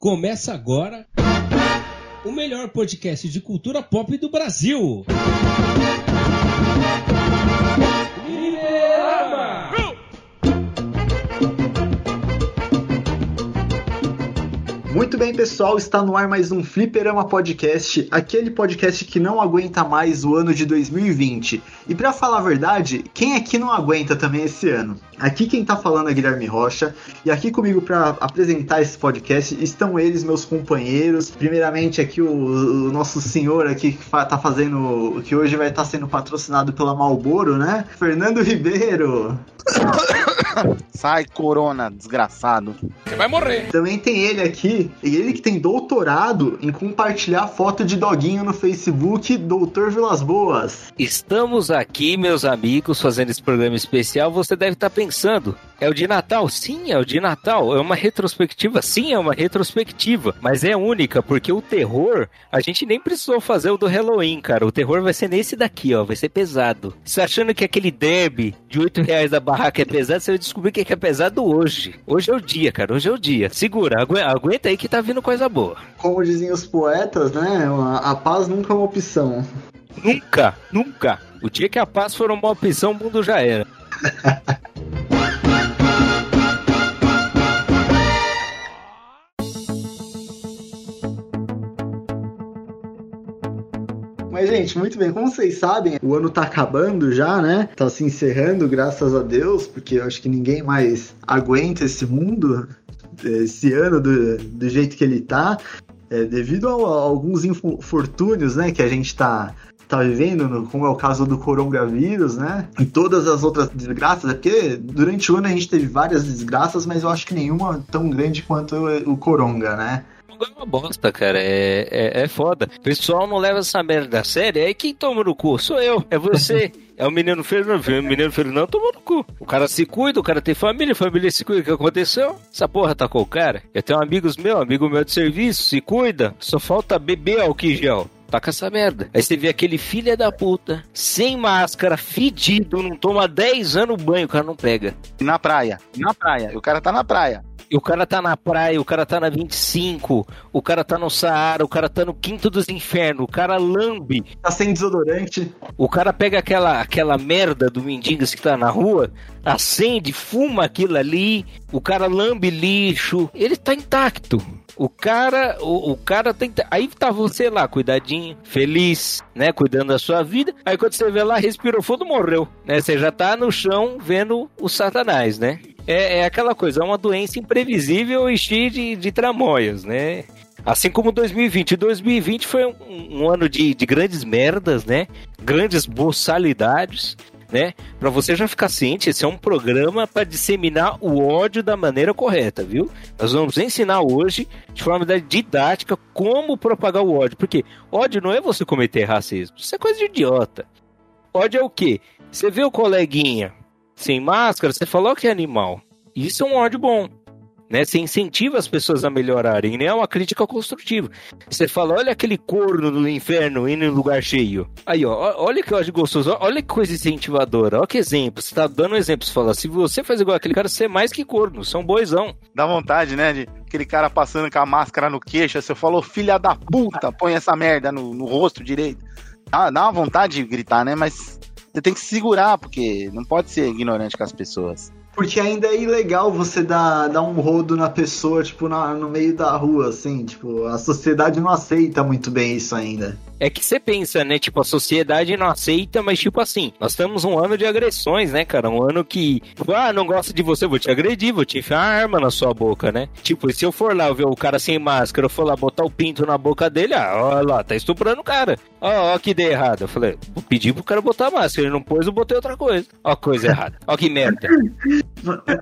Começa agora o melhor podcast de cultura pop do Brasil. Muito bem, pessoal, está no ar mais um Fliperama Podcast, aquele podcast que não aguenta mais o ano de 2020. E para falar a verdade, quem aqui não aguenta também esse ano? Aqui quem tá falando é Guilherme Rocha, e aqui comigo para apresentar esse podcast estão eles, meus companheiros. Primeiramente aqui o, o nosso senhor aqui que fa tá fazendo, que hoje vai estar tá sendo patrocinado pela Malboro, né? Fernando Ribeiro. Sai, corona, desgraçado. Você vai morrer. Também tem ele aqui, e ele que tem doutorado em compartilhar foto de doguinho no Facebook, Doutor Vilas Boas. Estamos aqui, meus amigos, fazendo esse programa especial. Você deve estar pensando, é o de Natal? Sim, é o de Natal. É uma retrospectiva? Sim, é uma retrospectiva. Mas é única, porque o terror, a gente nem precisou fazer o do Halloween, cara. O terror vai ser nesse daqui, ó. Vai ser pesado. Você achando que aquele Deb de 8 reais da barraca é pesado, você vai descobrir que é pesado hoje. Hoje é o dia, cara. Hoje é o dia. Segura, aguenta aí que tá vindo coisa boa. Como dizem os poetas, né? A paz nunca é uma opção. Nunca, nunca. O dia que a paz for uma opção, o mundo já era. Mas, gente, muito bem, como vocês sabem, o ano tá acabando já, né? Tá se encerrando, graças a Deus, porque eu acho que ninguém mais aguenta esse mundo, esse ano do, do jeito que ele tá. É, devido a, a, alguns infortúnios, né, que a gente tá tá vivendo, no, como é o caso do coronavírus, né? E todas as outras desgraças, é porque durante o ano a gente teve várias desgraças, mas eu acho que nenhuma tão grande quanto o, o coronga, né? é uma bosta, cara. É, é, é foda. O pessoal não leva essa merda a sério. Aí quem toma no cu? Sou eu, é você. É o menino Fernando. O menino Fernando tomou no cu. O cara se cuida, o cara tem família, a família se cuida. O que aconteceu? Essa porra tacou o cara. Eu tenho amigos meus, amigo meu de serviço, se cuida. Só falta beber álcool em gel taca essa merda. Aí você vê aquele filho da puta, sem máscara, fedido, não toma 10 anos banho, o cara não pega. Na praia, na praia, o cara tá na praia. E o cara tá na praia, o cara tá na 25, o cara tá no Saara, o cara tá no quinto dos infernos, o cara lambe. Tá sem desodorante. O cara pega aquela, aquela merda do mendigos que tá na rua, acende, fuma aquilo ali, o cara lambe lixo, ele tá intacto. O cara, o, o cara tem que. Aí tá você lá, cuidadinho, feliz, né? Cuidando da sua vida. Aí quando você vê lá, respirou fundo, morreu, né? Você já tá no chão vendo o Satanás, né? É, é aquela coisa, é uma doença imprevisível e cheia de, de tramóias, né? Assim como 2020. 2020 foi um, um ano de, de, grandes merdas, né? Grandes boçalidades né? Para você já ficar ciente, esse é um programa para disseminar o ódio da maneira correta, viu? Nós vamos ensinar hoje, de forma didática, como propagar o ódio. Porque ódio não é você cometer racismo, isso é coisa de idiota. Ódio é o quê? Você vê o coleguinha sem máscara, você falou que é animal. Isso é um ódio bom né? Você incentiva as pessoas a melhorarem, né? É uma crítica construtiva. Você fala, olha aquele corno do inferno indo em lugar cheio. Aí, ó, olha que eu acho gostoso, olha que coisa incentivadora, olha que exemplo. Você tá dando um exemplo, você fala, se você faz igual aquele cara, você é mais que corno, um boizão. Dá vontade, né, de aquele cara passando com a máscara no queixo, você falou, filha da puta, põe essa merda no, no rosto direito. Ah, dá uma vontade de gritar, né? Mas você tem que se segurar, porque não pode ser ignorante com as pessoas. Porque ainda é ilegal você dar, dar um rodo na pessoa, tipo, na, no meio da rua, assim, tipo, a sociedade não aceita muito bem isso ainda. É que você pensa, né? Tipo, a sociedade não aceita, mas tipo assim, nós temos um ano de agressões, né, cara? Um ano que, tipo, ah, não gosto de você, vou te agredir, vou te enfiar uma arma na sua boca, né? Tipo, se eu for lá ver o cara sem máscara, eu for lá botar o pinto na boca dele, ah, olha lá, tá estuprando o cara. Ó, ó que ideia errada. Eu falei, vou pedir pro cara botar máscara, ele não pôs, eu botei outra coisa. Ó, coisa errada. Ó, que merda.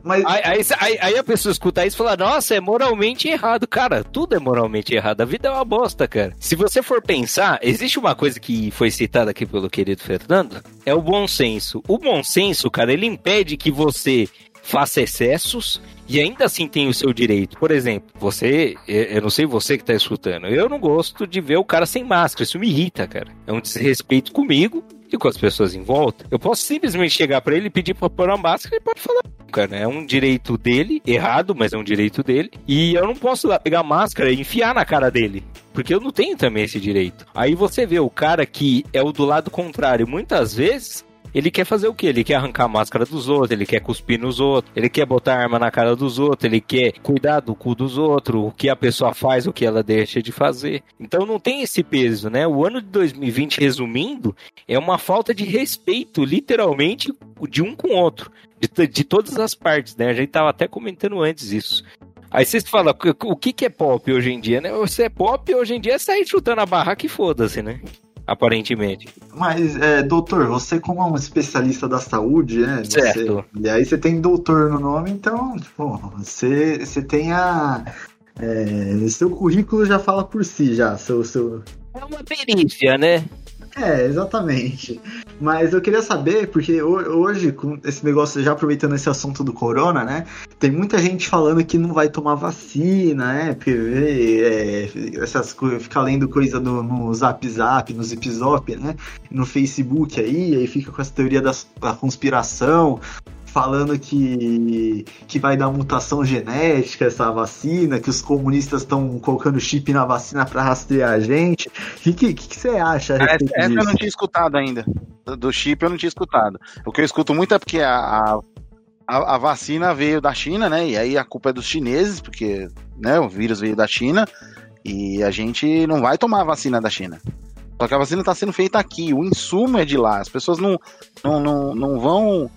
Mas... Aí, aí, aí, a pessoa escuta isso e fala, nossa, é moralmente errado. Cara, tudo é moralmente errado. A vida é uma bosta, cara. Se você for pensar, existe uma coisa que foi citada aqui pelo querido Fernando, é o bom senso. O bom senso, cara, ele impede que você faça excessos e ainda assim tem o seu direito. Por exemplo, você, eu não sei você que tá escutando, eu não gosto de ver o cara sem máscara, isso me irrita, cara. É um desrespeito comigo e com as pessoas em volta. Eu posso simplesmente chegar para ele e pedir pra pôr uma máscara e pode falar, Cara, é um direito dele, errado, mas é um direito dele. E eu não posso lá pegar a máscara e enfiar na cara dele. Porque eu não tenho também esse direito. Aí você vê o cara que é o do lado contrário. Muitas vezes ele quer fazer o quê? Ele quer arrancar a máscara dos outros, ele quer cuspir nos outros, ele quer botar arma na cara dos outros, ele quer cuidar do cu dos outros, o que a pessoa faz, o que ela deixa de fazer. Então não tem esse peso, né? O ano de 2020, resumindo, é uma falta de respeito, literalmente, de um com o outro. De, de todas as partes, né? A gente tava até comentando antes isso. Aí vocês falam, o que, que é pop hoje em dia, né? Você é pop hoje em dia é sair chutando a barraca e foda-se, né? Aparentemente. Mas, é, doutor, você como um especialista da saúde, né? Certo. Você, e aí você tem doutor no nome, então, tipo, você, você tem a... É, seu currículo já fala por si, já. Seu, seu... É uma perícia, né? É, exatamente. Mas eu queria saber, porque hoje, com esse negócio, já aproveitando esse assunto do corona, né? Tem muita gente falando que não vai tomar vacina, né? Porque é, essas coisas, fica lendo coisa no, no Zap Zap, no Zip Zop, né? No Facebook aí, aí fica com essa teoria da, da conspiração falando que, que vai dar mutação genética essa vacina, que os comunistas estão colocando chip na vacina para rastrear a gente. O que, que, você acha? A essa, essa eu não tinha escutado ainda. Do chip eu não tinha escutado. O que eu escuto muito é porque a, a, a vacina veio da China, né? E aí a culpa é dos chineses, porque né, o vírus veio da China e a gente não vai tomar a vacina da China. Só que a vacina está sendo feita aqui, o insumo é de lá. As pessoas não, não, não, não vão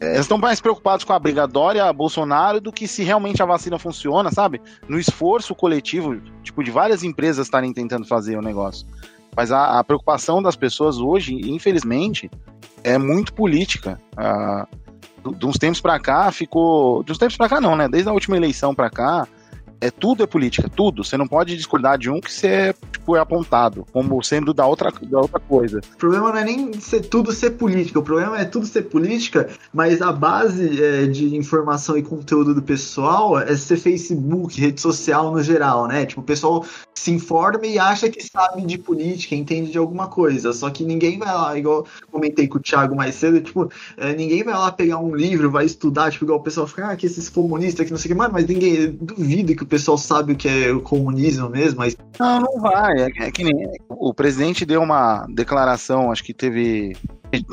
eles estão mais preocupados com a briga Dória-Bolsonaro do que se realmente a vacina funciona, sabe? No esforço coletivo, tipo, de várias empresas estarem tentando fazer o negócio. Mas a, a preocupação das pessoas hoje, infelizmente, é muito política. Ah, de uns tempos para cá ficou. De uns tempos para cá, não, né? Desde a última eleição para cá, é tudo é política, tudo. Você não pode discordar de um que você é, tipo, é apontado como sendo da outra, da outra coisa. O problema não é nem ser, tudo ser política, o problema é tudo ser política, mas a base é, de informação e conteúdo do pessoal é ser Facebook, rede social no geral, né? Tipo, o pessoal se informa e acha que sabe de política, entende de alguma coisa, só que ninguém vai lá, igual comentei com o Thiago mais cedo, tipo, é, ninguém vai lá pegar um livro, vai estudar, tipo, igual o pessoal fica, ah, que esses comunistas, que não sei o que, mano, mas ninguém, duvido que o pessoal sabe o que é o comunismo mesmo, mas. Não, não vai. É, é que nem. O presidente deu uma declaração, acho que teve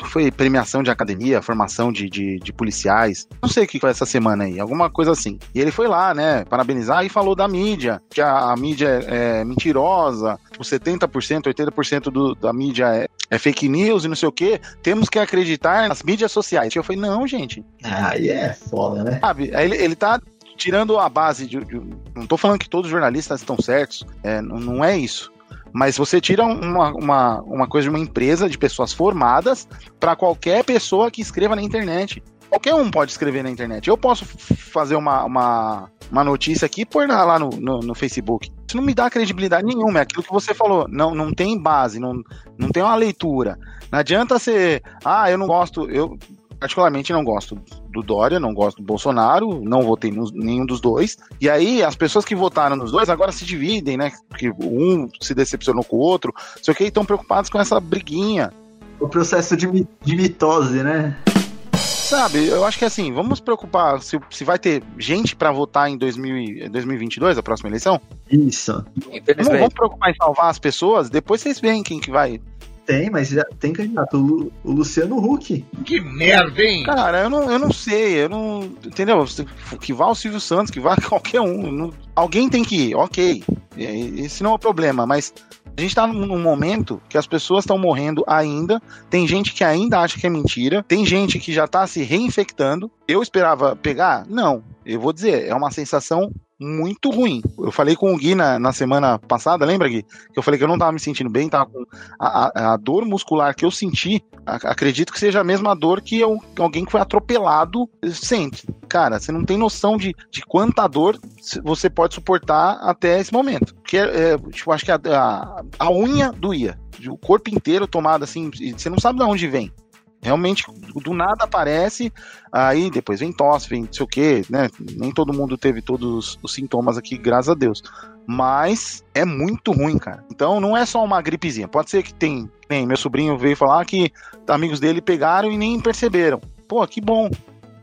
foi premiação de academia, formação de, de, de, policiais. Não sei o que foi essa semana aí, alguma coisa assim. E ele foi lá, né, parabenizar e falou da mídia, que a, a mídia é, é mentirosa, tipo 70%, 80% do, da mídia é, é, fake news e não sei o que. Temos que acreditar nas mídias sociais. Eu falei, não, gente. Aí é foda, né? Sabe, ele, ele tá tirando a base de, de, Não estou falando que todos os jornalistas estão certos, é, não, não é isso. Mas você tira uma, uma, uma coisa de uma empresa de pessoas formadas para qualquer pessoa que escreva na internet. Qualquer um pode escrever na internet. Eu posso fazer uma, uma, uma notícia aqui e pôr lá no, no, no, Facebook. Isso não me dá credibilidade nenhuma. É aquilo que você falou. Não, não tem base, não, não tem uma leitura. Não adianta ser. Ah, eu não gosto. Eu, particularmente não gosto do Dória, não gosto do Bolsonaro, não votei nos, nenhum dos dois. E aí as pessoas que votaram nos dois agora se dividem, né? Porque um se decepcionou com o outro, só que estão preocupados com essa briguinha. O processo de, de mitose, né? Sabe, eu acho que assim, vamos preocupar se, se vai ter gente para votar em 2000, 2022, a próxima eleição? Isso. Não vamos preocupar em salvar as pessoas, depois vocês veem quem que vai tem, mas já tem candidato. O, o Luciano Huck. Que merda, hein? Cara, eu não, eu não sei. Eu não. Entendeu? Que vá o Silvio Santos, que vá qualquer um. Não, alguém tem que ir, ok. Esse não é o problema, mas a gente tá num momento que as pessoas estão morrendo ainda. Tem gente que ainda acha que é mentira. Tem gente que já tá se reinfectando. Eu esperava pegar? Não. Eu vou dizer, é uma sensação muito ruim. Eu falei com o Gui na, na semana passada, lembra, Gui? Que eu falei que eu não tava me sentindo bem, tava com a, a, a dor muscular que eu senti, a, acredito que seja a mesma dor que eu, alguém que foi atropelado sente. Cara, você não tem noção de, de quanta dor você pode suportar até esse momento. Porque é, tipo, acho que a, a, a unha doía. O corpo inteiro tomado assim, você não sabe de onde vem. Realmente, do nada aparece, aí depois vem tosse, vem não sei o que, né? Nem todo mundo teve todos os sintomas aqui, graças a Deus. Mas é muito ruim, cara. Então não é só uma gripezinha. Pode ser que tem. tem meu sobrinho veio falar que amigos dele pegaram e nem perceberam. Pô, que bom.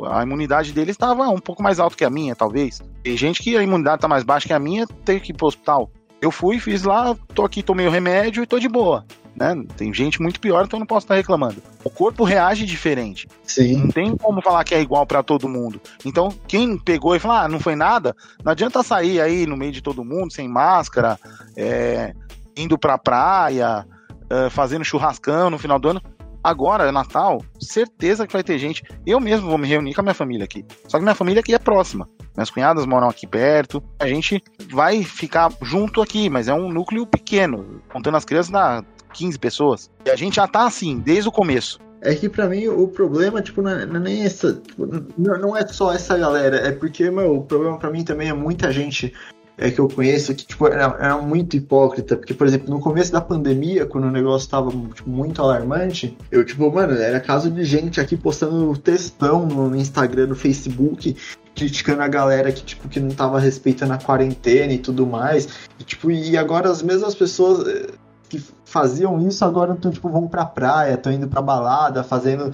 A imunidade deles estava um pouco mais alta que a minha, talvez. Tem gente que a imunidade tá mais baixa que a minha, tem que ir pro hospital. Eu fui, fiz lá, tô aqui, tomei o remédio e tô de boa. Né? Tem gente muito pior, então eu não posso estar reclamando. O corpo reage diferente. Sim. Não tem como falar que é igual para todo mundo. Então, quem pegou e falou, ah, não foi nada, não adianta sair aí no meio de todo mundo, sem máscara, é, indo pra praia, é, fazendo churrascão no final do ano. Agora, é Natal, certeza que vai ter gente. Eu mesmo vou me reunir com a minha família aqui. Só que minha família aqui é próxima. Minhas cunhadas moram aqui perto. A gente vai ficar junto aqui, mas é um núcleo pequeno. Contando as crianças, dá 15 pessoas. E a gente já tá assim, desde o começo. É que pra mim o problema, tipo, não é, não é nem essa. tipo, não, não é só essa galera. É porque, meu, o problema pra mim também é muita gente é, que eu conheço que, tipo, era, era muito hipócrita. Porque, por exemplo, no começo da pandemia, quando o negócio tava tipo, muito alarmante, eu, tipo, mano, era caso de gente aqui postando textão no Instagram, no Facebook, criticando a galera que, tipo, que não tava respeitando a quarentena e tudo mais. E, tipo, e agora as mesmas pessoas eh, que faziam isso agora então, tipo, vão pra praia, estão indo pra balada, fazendo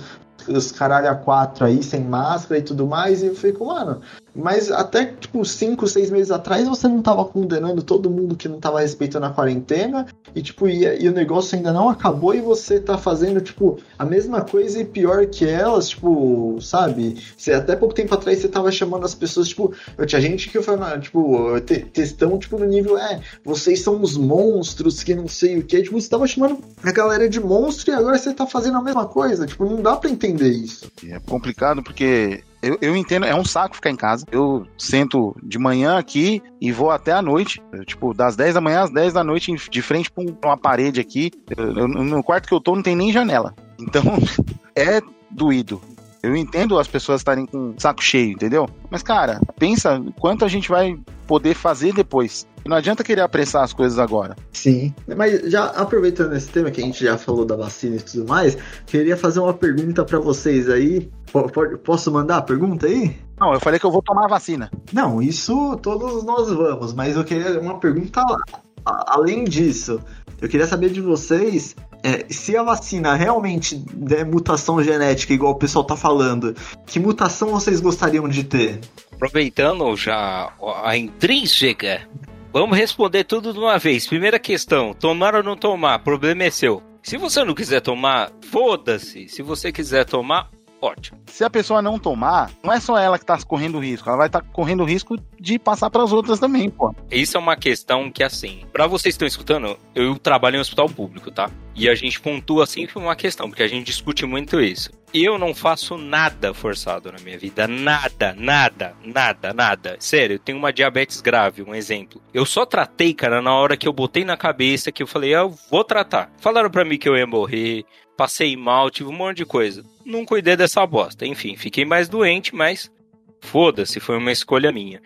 os caralho a quatro aí, sem máscara e tudo mais, e eu fico, mano, mas até, tipo, cinco, seis meses atrás você não tava condenando todo mundo que não tava respeitando a quarentena, e, tipo, e, e o negócio ainda não acabou e você tá fazendo, tipo, a mesma coisa e pior que elas, tipo, sabe? Você, até pouco tempo atrás você tava chamando as pessoas, tipo, eu tinha gente que foi, tipo, te, tipo, no nível, é, vocês são os monstros que não sei o que, tipo, você tava chamando a galera de monstro e agora você tá fazendo a mesma coisa, tipo, não dá pra entender isso. É complicado porque eu, eu entendo, é um saco ficar em casa. Eu sento de manhã aqui e vou até a noite. Eu, tipo, das 10 da manhã às 10 da noite, de frente pra um- uma parede aqui. Eu- no quarto que eu tô não tem nem janela. Então, é doído. Eu entendo as pessoas estarem com saco cheio, entendeu? Mas, cara, pensa quanto a gente vai poder fazer depois. Não adianta querer apressar as coisas agora. Sim. Mas já aproveitando esse tema que a gente já falou da vacina e tudo mais, queria fazer uma pergunta pra vocês aí. Po- Posso mandar a pergunta aí? Não, eu falei que eu vou tomar a vacina. Não, isso todos nós vamos, mas eu queria uma pergunta além disso. Eu queria saber de vocês é, se a vacina realmente der mutação genética, igual o pessoal tá falando, que mutação vocês gostariam de ter? Aproveitando já a intrínseca, vamos responder tudo de uma vez. Primeira questão: tomar ou não tomar? Problema é seu. Se você não quiser tomar, foda-se. Se você quiser tomar, ótimo. Se a pessoa não tomar, não é só ela que tá correndo risco, ela vai estar correndo o risco de passar para as outras também, pô. Isso é uma questão que, assim, pra vocês que estão escutando, eu trabalho em um hospital público, tá? E a gente pontua sempre uma questão, porque a gente discute muito isso. Eu não faço nada forçado na minha vida. Nada, nada, nada, nada. Sério, eu tenho uma diabetes grave, um exemplo. Eu só tratei, cara, na hora que eu botei na cabeça que eu falei, ah, eu vou tratar. Falaram pra mim que eu ia morrer, passei mal, tive um monte de coisa. Não cuidei dessa bosta. Enfim, fiquei mais doente, mas foda-se, foi uma escolha minha.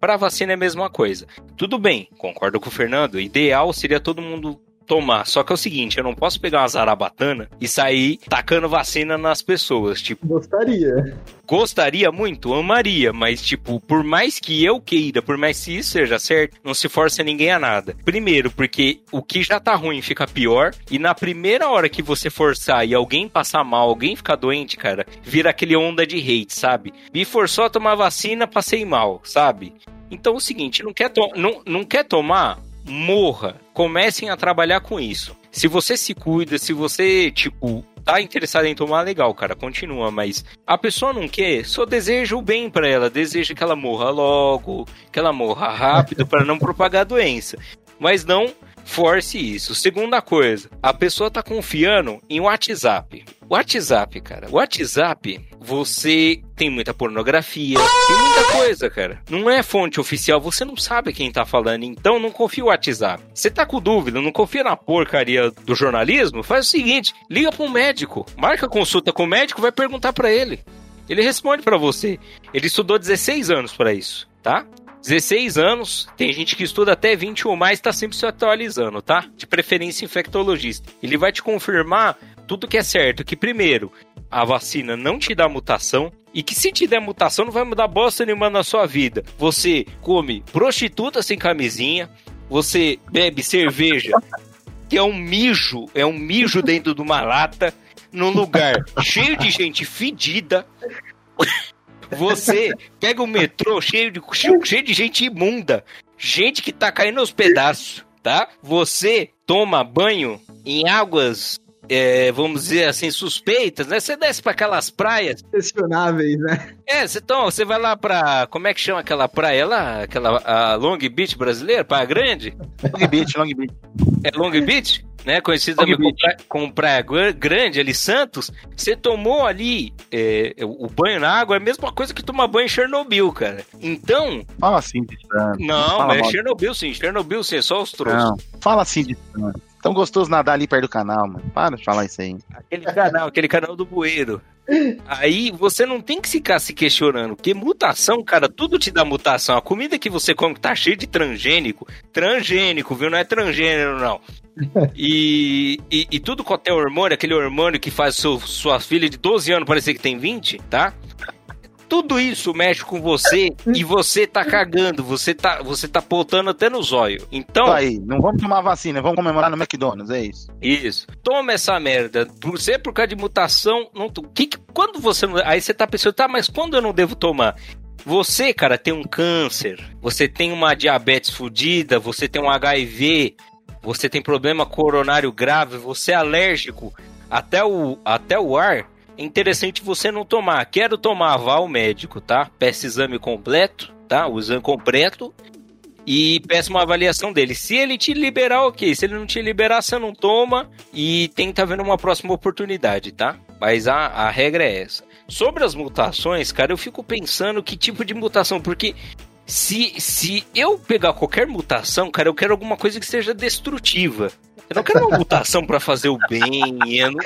Pra vacina é a mesma coisa. Tudo bem, concordo com o Fernando. Ideal seria todo mundo tomar. Só que é o seguinte, eu não posso pegar uma zarabatana e sair tacando vacina nas pessoas. Tipo, Gostaria. gostaria muito, amaria, mas tipo, por mais que eu queira, por mais que isso seja certo, não se força ninguém a nada. Primeiro, porque o que já tá ruim fica pior, e na primeira hora que você forçar e alguém passar mal, alguém ficar doente, cara, vira aquele onda de hate, sabe? Me forçou a tomar vacina, passei mal, sabe? Então é o seguinte, não quer, não, não quer tomar? Morra. Comecem a trabalhar com isso. Se você se cuida, se você, tipo, tá interessado em tomar, legal, cara, continua, mas a pessoa não quer, só deseja o bem pra ela, deseja que ela morra logo, que ela morra rápido para não propagar a doença. Mas não force isso. Segunda coisa, a pessoa tá confiando em WhatsApp. WhatsApp, cara. WhatsApp, você tem muita pornografia, tem muita coisa, cara. Não é fonte oficial, você não sabe quem tá falando, então não confia no WhatsApp. Você tá com dúvida, não confia na porcaria do jornalismo? Faz o seguinte, liga para um médico, marca consulta com o médico, vai perguntar para ele. Ele responde para você. Ele estudou 16 anos para isso, tá? 16 anos, tem gente que estuda até 20 ou mais, tá sempre se atualizando, tá? De preferência infectologista. Ele vai te confirmar tudo que é certo, que primeiro, a vacina não te dá mutação, e que se te der mutação não vai mudar bosta nenhuma na sua vida. Você come prostituta sem camisinha, você bebe cerveja, que é um mijo, é um mijo dentro de uma lata, num lugar cheio de gente fedida. Você pega o metrô cheio de, cheio de gente imunda, gente que tá caindo aos pedaços, tá? Você toma banho em águas é, vamos dizer assim, suspeitas, né? Você desce para aquelas praias. Questionáveis, né? É, você, então, você vai lá pra. Como é que chama aquela praia lá? Aquela a Long Beach brasileira? Praia Grande? Long Beach, Long Beach. É Long Beach? Né, conhecido também como praia, como praia Grande, ali, Santos, você tomou ali é, o banho na água, é a mesma coisa que tomar banho em Chernobyl, cara. Então. Fala assim de Santos. Não, fala é mal. Chernobyl sim, Chernobyl sim, é só os trouxas. Não, fala assim de Santos. Tão gostoso nadar ali perto do canal, mano. Para de falar isso aí. Aquele canal, aquele canal do bueiro. Aí você não tem que ficar se questionando, porque mutação, cara, tudo te dá mutação. A comida que você come tá cheia de transgênico, transgênico, viu? Não é transgênero, não. E, e, e tudo quanto é hormônio, aquele hormônio que faz seu, sua filha de 12 anos parecer que tem 20, tá? Tudo isso mexe com você e você tá cagando, você tá, você tá poltando até no zóio. Então. Aí, não vamos tomar vacina, vamos comemorar no McDonald's, é isso. Isso. Toma essa merda. Por ser por causa de mutação, não. Que, que, quando você não. Aí você tá pensando, tá, mas quando eu não devo tomar? Você, cara, tem um câncer, você tem uma diabetes fodida, você tem um HIV, você tem problema coronário grave, você é alérgico até o, até o ar, interessante você não tomar. Quero tomar, vá ao médico, tá? Peça exame completo, tá? O exame completo e peça uma avaliação dele. Se ele te liberar, ok. Se ele não te liberar, você não toma e tenta ver uma próxima oportunidade, tá? Mas a, a regra é essa. Sobre as mutações, cara, eu fico pensando que tipo de mutação, porque se, se eu pegar qualquer mutação, cara, eu quero alguma coisa que seja destrutiva. Eu não quero uma mutação para fazer o bem. Eu não,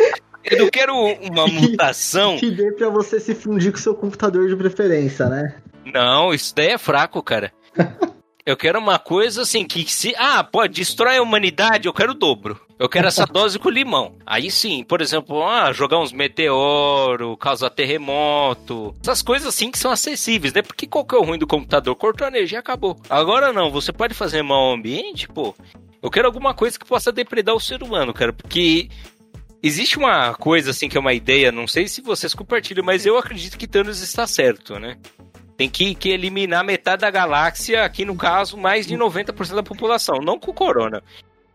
eu não quero uma mutação. Que, que dê pra você se fundir com o seu computador de preferência, né? Não, isso daí é fraco, cara. Eu quero uma coisa assim que se. Ah, pode, destrói a humanidade, eu quero o dobro. Eu quero essa dose com limão. Aí sim, por exemplo, ah, jogar uns meteoros, causar terremoto. Essas coisas assim que são acessíveis, né? Porque qual que é o ruim do computador? Cortou a energia, acabou. Agora não, você pode fazer mal ao ambiente, pô. Eu quero alguma coisa que possa depredar o ser humano, cara. Porque Existe uma coisa assim que é uma ideia, não sei se vocês compartilham, mas eu acredito que Thanos está certo, né? Tem que, que eliminar metade da galáxia, aqui no caso, mais de 90% da população, não com o corona.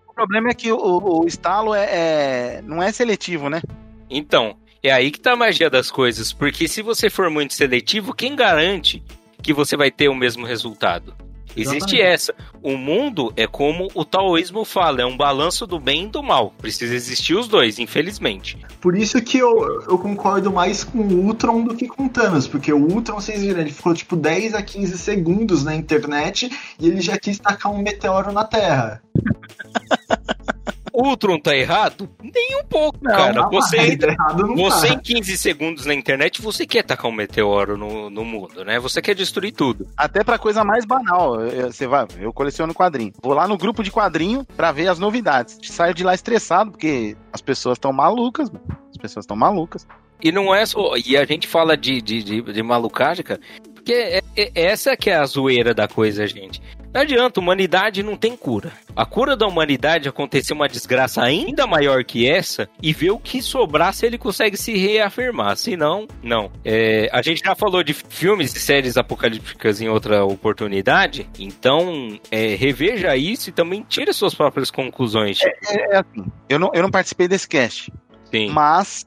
O problema é que o, o estalo é, é, não é seletivo, né? Então, é aí que tá a magia das coisas, porque se você for muito seletivo, quem garante que você vai ter o mesmo resultado? Existe Exatamente. essa. O mundo é como o taoísmo fala, é um balanço do bem e do mal. Precisa existir os dois, infelizmente. Por isso que eu, eu concordo mais com o Ultron do que com o Thanos, porque o Ultron, vocês viram, ele ficou tipo 10 a 15 segundos na internet e ele já quis tacar um meteoro na Terra. Ultron tá errado? Nem um pouco, não, cara. Não, você entra, você tá. em 15 segundos na internet, você quer tacar um meteoro no, no mundo, né? Você quer destruir tudo. Até pra coisa mais banal. Você vai, eu coleciono quadrinho. Vou lá no grupo de quadrinho pra ver as novidades. Saio de lá estressado, porque as pessoas estão malucas, mano. As pessoas estão malucas. E não é só. E a gente fala de, de, de, de malucagem, cara. Porque é, é, essa que é a zoeira da coisa, gente. Não adianta, humanidade não tem cura. A cura da humanidade acontecer uma desgraça ainda maior que essa e ver o que sobrar se ele consegue se reafirmar. Se não, não. É, a gente já falou de filmes e séries apocalípticas em outra oportunidade, então é, reveja isso e também tire suas próprias conclusões. É, é, é assim, eu não, eu não participei desse cast. Sim. Mas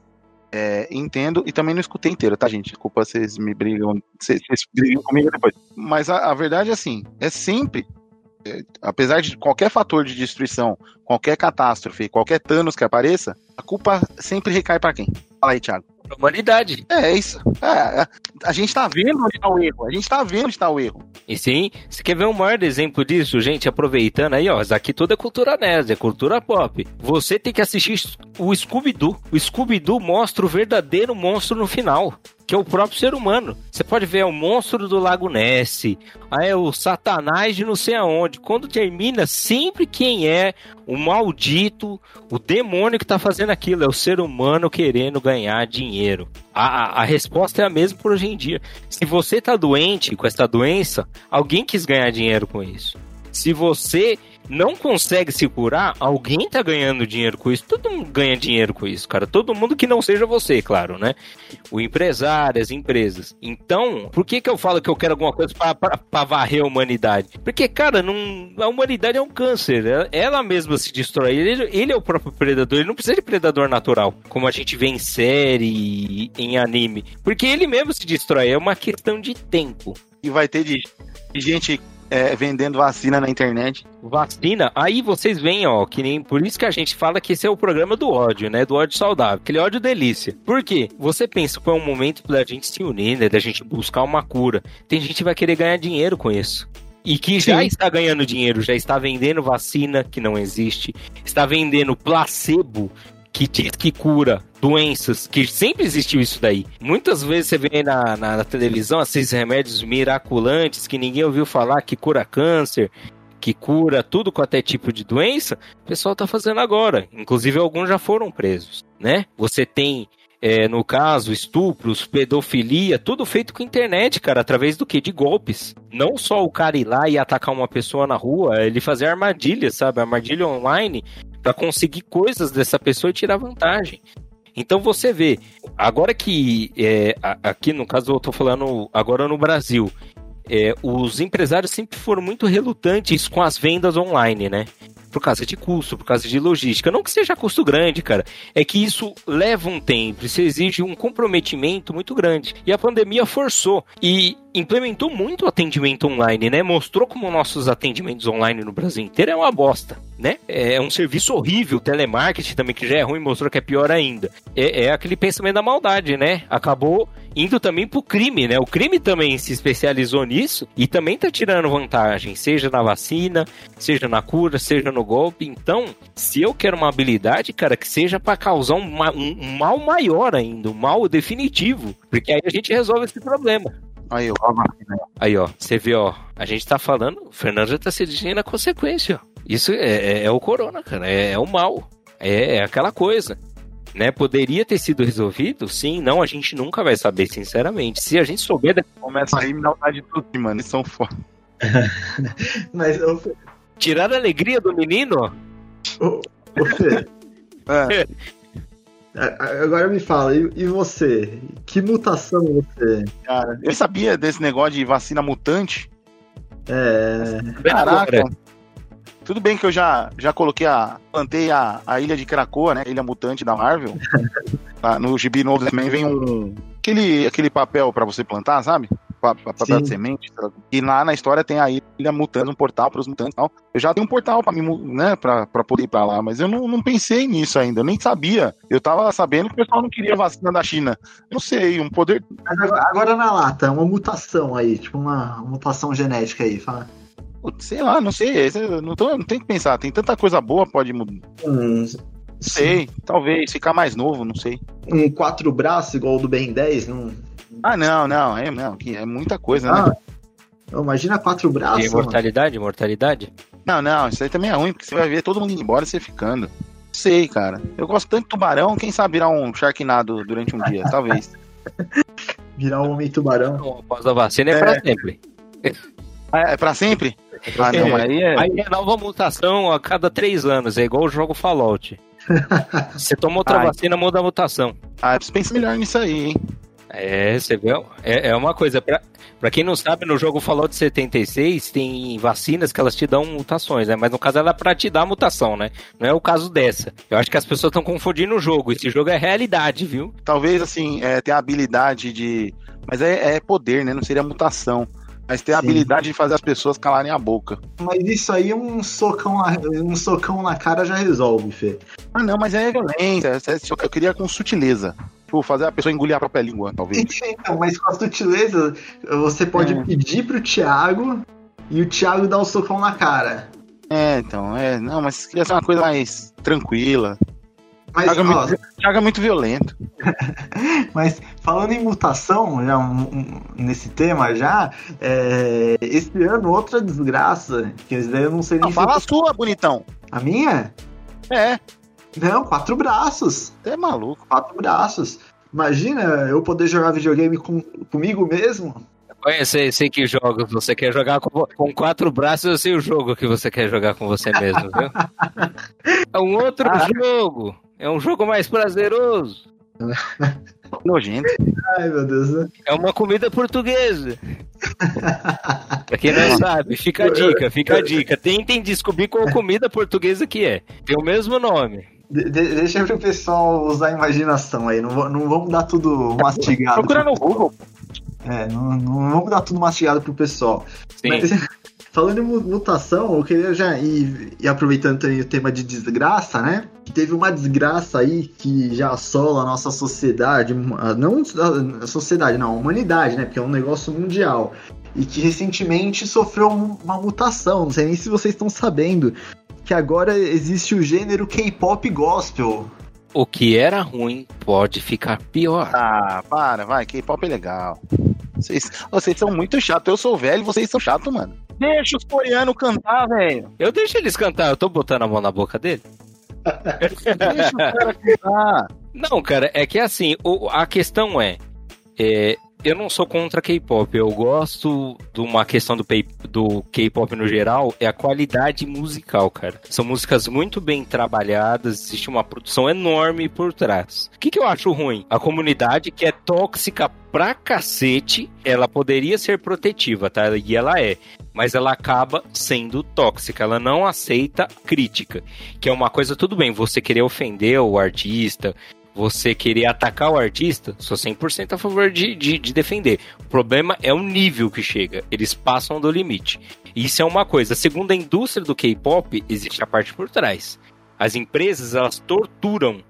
é, entendo e também não escutei inteiro, tá, gente? Desculpa, vocês me brigam, vocês, vocês brigam comigo depois. Mas a, a verdade é assim, é sempre, é, apesar de qualquer fator de destruição, qualquer catástrofe, qualquer Thanos que apareça, a culpa sempre recai para quem? Fala aí, Thiago pra humanidade. É, é isso. É, é, a gente tá vendo onde tá o erro. A gente tá vendo onde tá o erro. E sim, você quer ver um maior exemplo disso, gente? Aproveitando aí, ó. Aqui tudo é cultura nerd, é cultura pop. Você tem que assistir o Scooby-Doo. O Scooby-Doo mostra o verdadeiro monstro no final que é o próprio ser humano. Você pode ver é o monstro do Lago Ness, é o Satanás de não sei aonde. Quando termina, sempre quem é o maldito, o demônio que está fazendo aquilo é o ser humano querendo ganhar dinheiro. A, a, resposta é a mesma por hoje em dia. Se você está doente com essa doença, alguém quis ganhar dinheiro com isso. Se você não consegue se curar, alguém tá ganhando dinheiro com isso. Todo mundo ganha dinheiro com isso, cara. Todo mundo que não seja você, claro, né? O empresário, as empresas. Então, por que que eu falo que eu quero alguma coisa para varrer a humanidade? Porque, cara, não, a humanidade é um câncer. Ela, ela mesma se destrói. Ele, ele é o próprio predador. Ele não precisa de predador natural, como a gente vê em série, em anime. Porque ele mesmo se destrói. É uma questão de tempo. E vai ter de gente é, vendendo vacina na internet. Vacina? Aí vocês veem, ó, que nem. Por isso que a gente fala que esse é o programa do ódio, né? Do ódio saudável. Aquele ódio delícia. Por quê? Você pensa que é um momento da gente se unir, né? Da gente buscar uma cura. Tem gente que vai querer ganhar dinheiro com isso. E que já Sim. está ganhando dinheiro, já está vendendo vacina que não existe, está vendendo placebo que que cura doenças, que sempre existiu isso daí. Muitas vezes você vê na, na, na televisão esses remédios miraculantes que ninguém ouviu falar que cura câncer, que cura tudo com até tipo de doença, o pessoal tá fazendo agora. Inclusive alguns já foram presos, né? Você tem é, no caso, estupros, pedofilia, tudo feito com internet, cara, através do que? De golpes. Não só o cara ir lá e atacar uma pessoa na rua, ele fazer armadilha, sabe? Armadilha online para conseguir coisas dessa pessoa e tirar vantagem. Então você vê, agora que é, aqui no caso eu estou falando agora no Brasil, é, os empresários sempre foram muito relutantes com as vendas online, né? por causa de custo, por causa de logística. Não que seja custo grande, cara. É que isso leva um tempo, isso exige um comprometimento muito grande. E a pandemia forçou. E implementou muito o atendimento online, né? Mostrou como nossos atendimentos online no Brasil inteiro é uma bosta, né? É um serviço horrível, telemarketing também, que já é ruim, mostrou que é pior ainda. É, é aquele pensamento da maldade, né? Acabou indo também pro crime, né? O crime também se especializou nisso e também tá tirando vantagem, seja na vacina, seja na cura, seja no golpe. Então, se eu quero uma habilidade, cara, que seja para causar um, um, um mal maior ainda, um mal definitivo, porque aí a gente resolve esse problema. Aí, ó, Aí, ó, você vê, ó, a gente tá falando, o Fernando já tá se dirigindo a consequência, ó. Isso é, é, é, o corona, cara, é, é o mal. É, é, aquela coisa. Né? Poderia ter sido resolvido? Sim, não, a gente nunca vai saber, sinceramente. Se a gente souber. Começa aí me dar de tudo, mano. Eles são foda. Mas eu... Tirar a alegria do menino? Ô, Fê. é. Agora me fala, e, você? Que mutação você? Cara, eu sabia desse negócio de vacina mutante. É. Caraca. Tudo bem que eu já, já coloquei a. plantei a, a ilha de Krakoa, né? A ilha mutante da Marvel. tá, no gibi novo também vem um. Aquele, aquele papel para você plantar, sabe? papel de semente. E lá na história tem a ilha mutando, um portal para os mutantes e tal. Eu já tenho um portal para mim, né, pra, pra poder ir pra lá, mas eu não, não pensei nisso ainda, eu nem sabia. Eu tava sabendo que o pessoal não queria vacina da China. Eu não sei, um poder. Mas agora, agora na lata, uma mutação aí, tipo uma, uma mutação genética aí, fala. Sei lá, não sei. Não, tô, não tem que pensar. Tem tanta coisa boa, pode mudar. Hum, sei, talvez. Ficar mais novo, não sei. Um quatro braços igual o do Ben 10, não, ah, não, não, é, não, é muita coisa, né? ah, né? Imagina quatro braços. E imortalidade, imortalidade? Não, não, isso aí também é ruim, porque você vai ver todo mundo indo embora e você ficando. Sei, cara. Eu gosto tanto de tubarão, quem sabe virar um Sharknado durante um dia, talvez. Virar um homem tubarão. Após a vacina é, é pra sempre. Ah, é pra sempre? Ah, não, aí é. Aí é nova mutação a cada três anos, é igual o jogo Fallout. Você toma outra Ai. vacina, muda a mutação. Ah, pensa melhor nisso aí, hein? É, você vê, é, é uma coisa, pra, pra quem não sabe, no jogo Fallout 76 tem vacinas que elas te dão mutações, né? Mas no caso ela é pra te dar mutação, né? Não é o caso dessa. Eu acho que as pessoas estão confundindo o jogo. Esse jogo é realidade, viu? Talvez, assim, é, tem a habilidade de... Mas é, é poder, né? Não seria mutação. Mas tem a Sim. habilidade de fazer as pessoas calarem a boca. Mas isso aí um socão na, um socão na cara já resolve, Fê. Ah, não, mas é violência. É, eu queria com sutileza. Tipo, fazer a pessoa engolir a própria língua, talvez. Então, mas com a sutileza, você pode é. pedir pro Thiago e o Thiago dá o um socão na cara. É, então, é. Não, mas queria ser uma coisa mais tranquila. Mas, Thiago, é muito, Thiago é muito violento. mas falando em mutação, já um, um, nesse tema já, é, esse ano outra desgraça, que eu não sei nem. Não, fala a sua, bonitão. A minha? É. Não, quatro braços. É maluco. Quatro braços. Imagina eu poder jogar videogame com, comigo mesmo. Olha, sei, sei que jogos você quer jogar com, com quatro braços, eu sei o jogo que você quer jogar com você mesmo, viu? É um outro Ah. jogo. É um jogo mais prazeroso. Nojento. Ai, meu Deus. né? É uma comida portuguesa. Pra quem não sabe, fica a dica, fica a dica. Tentem descobrir qual comida portuguesa que é. Tem o mesmo nome. De- de- deixa pro pessoal usar a imaginação aí. Não, não vamos dar tudo mastigado. Procura no Google. É, não, não vamos dar tudo mastigado pro pessoal. Sim. Mas, falando em mu- mutação, eu queria já ir, e aproveitando também o tema de desgraça, né? Que teve uma desgraça aí que já assola a nossa sociedade, não a sociedade, não, a humanidade, né? Porque é um negócio mundial. E que recentemente sofreu um- uma mutação. Não sei nem se vocês estão sabendo. Que agora existe o gênero K-pop gospel. O que era ruim pode ficar pior. Ah, para, vai, K-pop é legal. Vocês, vocês são muito chatos. Eu sou velho, vocês são chatos, mano. Deixa os coreanos cantar, velho. Eu deixo eles cantar, eu tô botando a mão na boca dele. Deixa o cara cantar. Não, cara, é que assim, o- a questão é, é, eu não sou contra K-pop, eu gosto de uma questão do, do K-pop no geral, é a qualidade musical, cara. São músicas muito bem trabalhadas, existe uma produção enorme por trás. O que, que eu acho ruim? A comunidade que é tóxica pra cacete, ela poderia ser protetiva, tá? E ela é. Mas ela acaba sendo tóxica, ela não aceita crítica. Que é uma coisa, tudo bem, você querer ofender o artista, você querer atacar o artista, sou 100% a favor de, de, de defender. O problema é o nível que chega. Eles passam do limite. Isso é uma coisa. Segundo a indústria do K-pop, existe a parte por trás. As empresas, elas torturam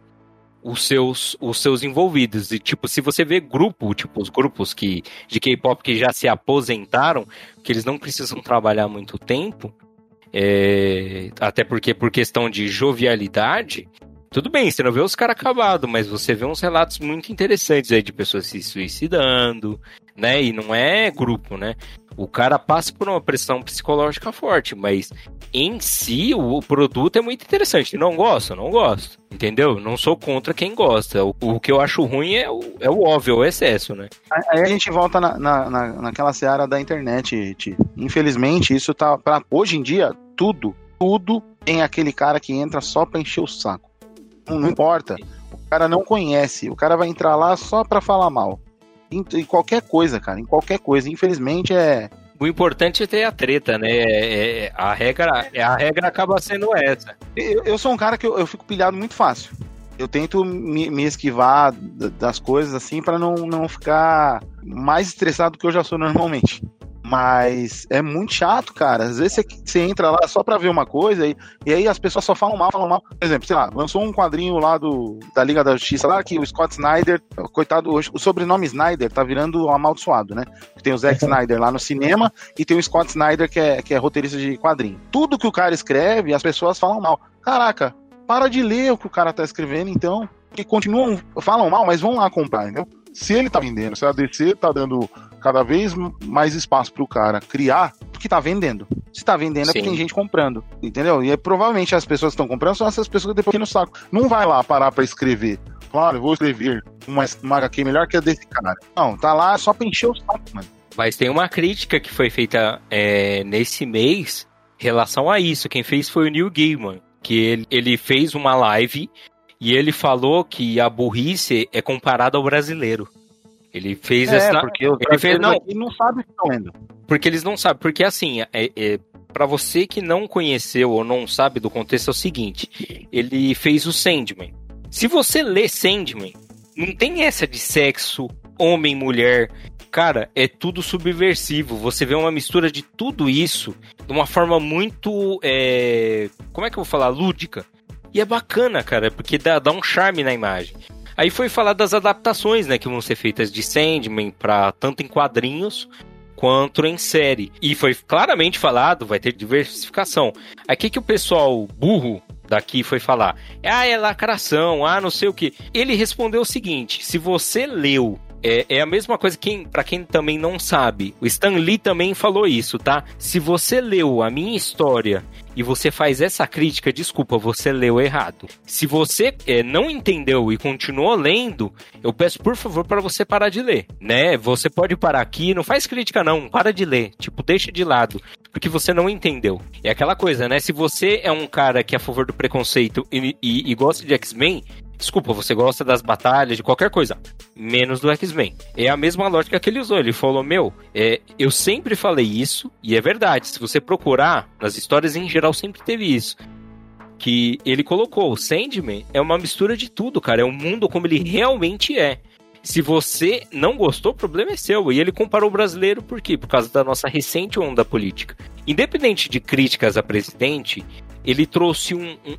os seus, os seus envolvidos. E, tipo, se você vê grupo, tipo, os grupos que, de K-pop que já se aposentaram, que eles não precisam trabalhar muito tempo, é, até porque por questão de jovialidade, tudo bem, você não vê os caras acabados, mas você vê uns relatos muito interessantes aí de pessoas se suicidando, né? E não é grupo, né? O cara passa por uma pressão psicológica forte, mas em si o produto é muito interessante. Não gosto? Não gosto. Entendeu? Não sou contra quem gosta. O, o que eu acho ruim é o, é o óbvio, o excesso, né? Aí a gente volta na, na, na- naquela seara da internet, Ti. Infelizmente, isso tá. Pra, hoje em dia, tudo, tudo tem aquele cara que entra só pra encher o saco. Não, não importa. O cara não conhece. O cara vai entrar lá só pra falar mal. Em, em qualquer coisa, cara. Em qualquer coisa. Infelizmente é. O importante é ter a treta, né? É- é- a, regra, é- a regra acaba sendo essa. Eu, eu sou um cara que eu, eu fico pilhado muito fácil. Eu tento me, me esquivar das coisas assim pra não, não ficar mais estressado do que eu já sou normalmente. Mas é muito chato, cara. Às vezes você, você entra lá só pra ver uma coisa e, e aí as pessoas só falam mal, falam mal. Por exemplo, sei lá, lançou um quadrinho lá do, da Liga da Justiça lá que o Scott Snyder, coitado, hoje, o sobrenome Snyder tá virando amaldiçoado, né? Tem o Zack Snyder lá no cinema e tem o Scott Snyder que é, que é roteirista de quadrinho. Tudo que o cara escreve, as pessoas falam mal. Caraca, para de ler o que o cara tá escrevendo, então. Que continuam, falam mal, mas vão lá comprar, entendeu? Se ele tá vendendo, se a DC tá dando cada vez mais espaço pro cara criar, porque tá vendendo. Se tá vendendo é porque Sim. tem gente comprando, entendeu? E é, provavelmente as pessoas que estão comprando são essas pessoas que depois no saco. Não vai lá parar pra escrever. Claro, eu vou escrever uma, uma HQ melhor que a desse cara. Não, tá lá só pra encher o saco, mano. Mas tem uma crítica que foi feita é, nesse mês em relação a isso. Quem fez foi o Neil Gaiman, que ele, ele fez uma live e ele falou que a burrice é comparada ao brasileiro. Ele fez É, essa. porque os ele fez, não, não sabem o que estão lendo. porque eles não sabem. Porque assim, é, é, para você que não conheceu ou não sabe do contexto, é o seguinte: ele fez o Sandman. Se você lê Sandman, não tem essa de sexo, homem, mulher. Cara, é tudo subversivo. Você vê uma mistura de tudo isso de uma forma muito. é, Como é que eu vou falar? Lúdica. E é bacana, cara, porque dá, dá um charme na imagem. Aí foi falar das adaptações, né, que vão ser feitas de Sandman para tanto em quadrinhos quanto em série. E foi claramente falado, vai ter diversificação. Aí que, que o pessoal burro daqui foi falar? Ah, é lacração, ah, não sei o que. Ele respondeu o seguinte: se você leu. É, é a mesma coisa que, para quem também não sabe, o Stan Lee também falou isso, tá? Se você leu a minha história e você faz essa crítica, desculpa, você leu errado. Se você é, não entendeu e continuou lendo, eu peço por favor para você parar de ler, né? Você pode parar aqui, não faz crítica não, para de ler, tipo, deixa de lado, porque você não entendeu. É aquela coisa, né? Se você é um cara que é a favor do preconceito e, e, e gosta de X-Men, Desculpa, você gosta das batalhas, de qualquer coisa, menos do X-Men. É a mesma lógica que ele usou. Ele falou: Meu, é, eu sempre falei isso, e é verdade. Se você procurar, nas histórias em geral sempre teve isso. Que ele colocou: o Sandman é uma mistura de tudo, cara. É um mundo como ele realmente é. Se você não gostou, o problema é seu. E ele comparou o brasileiro por quê? Por causa da nossa recente onda política. Independente de críticas a presidente, ele trouxe um, um,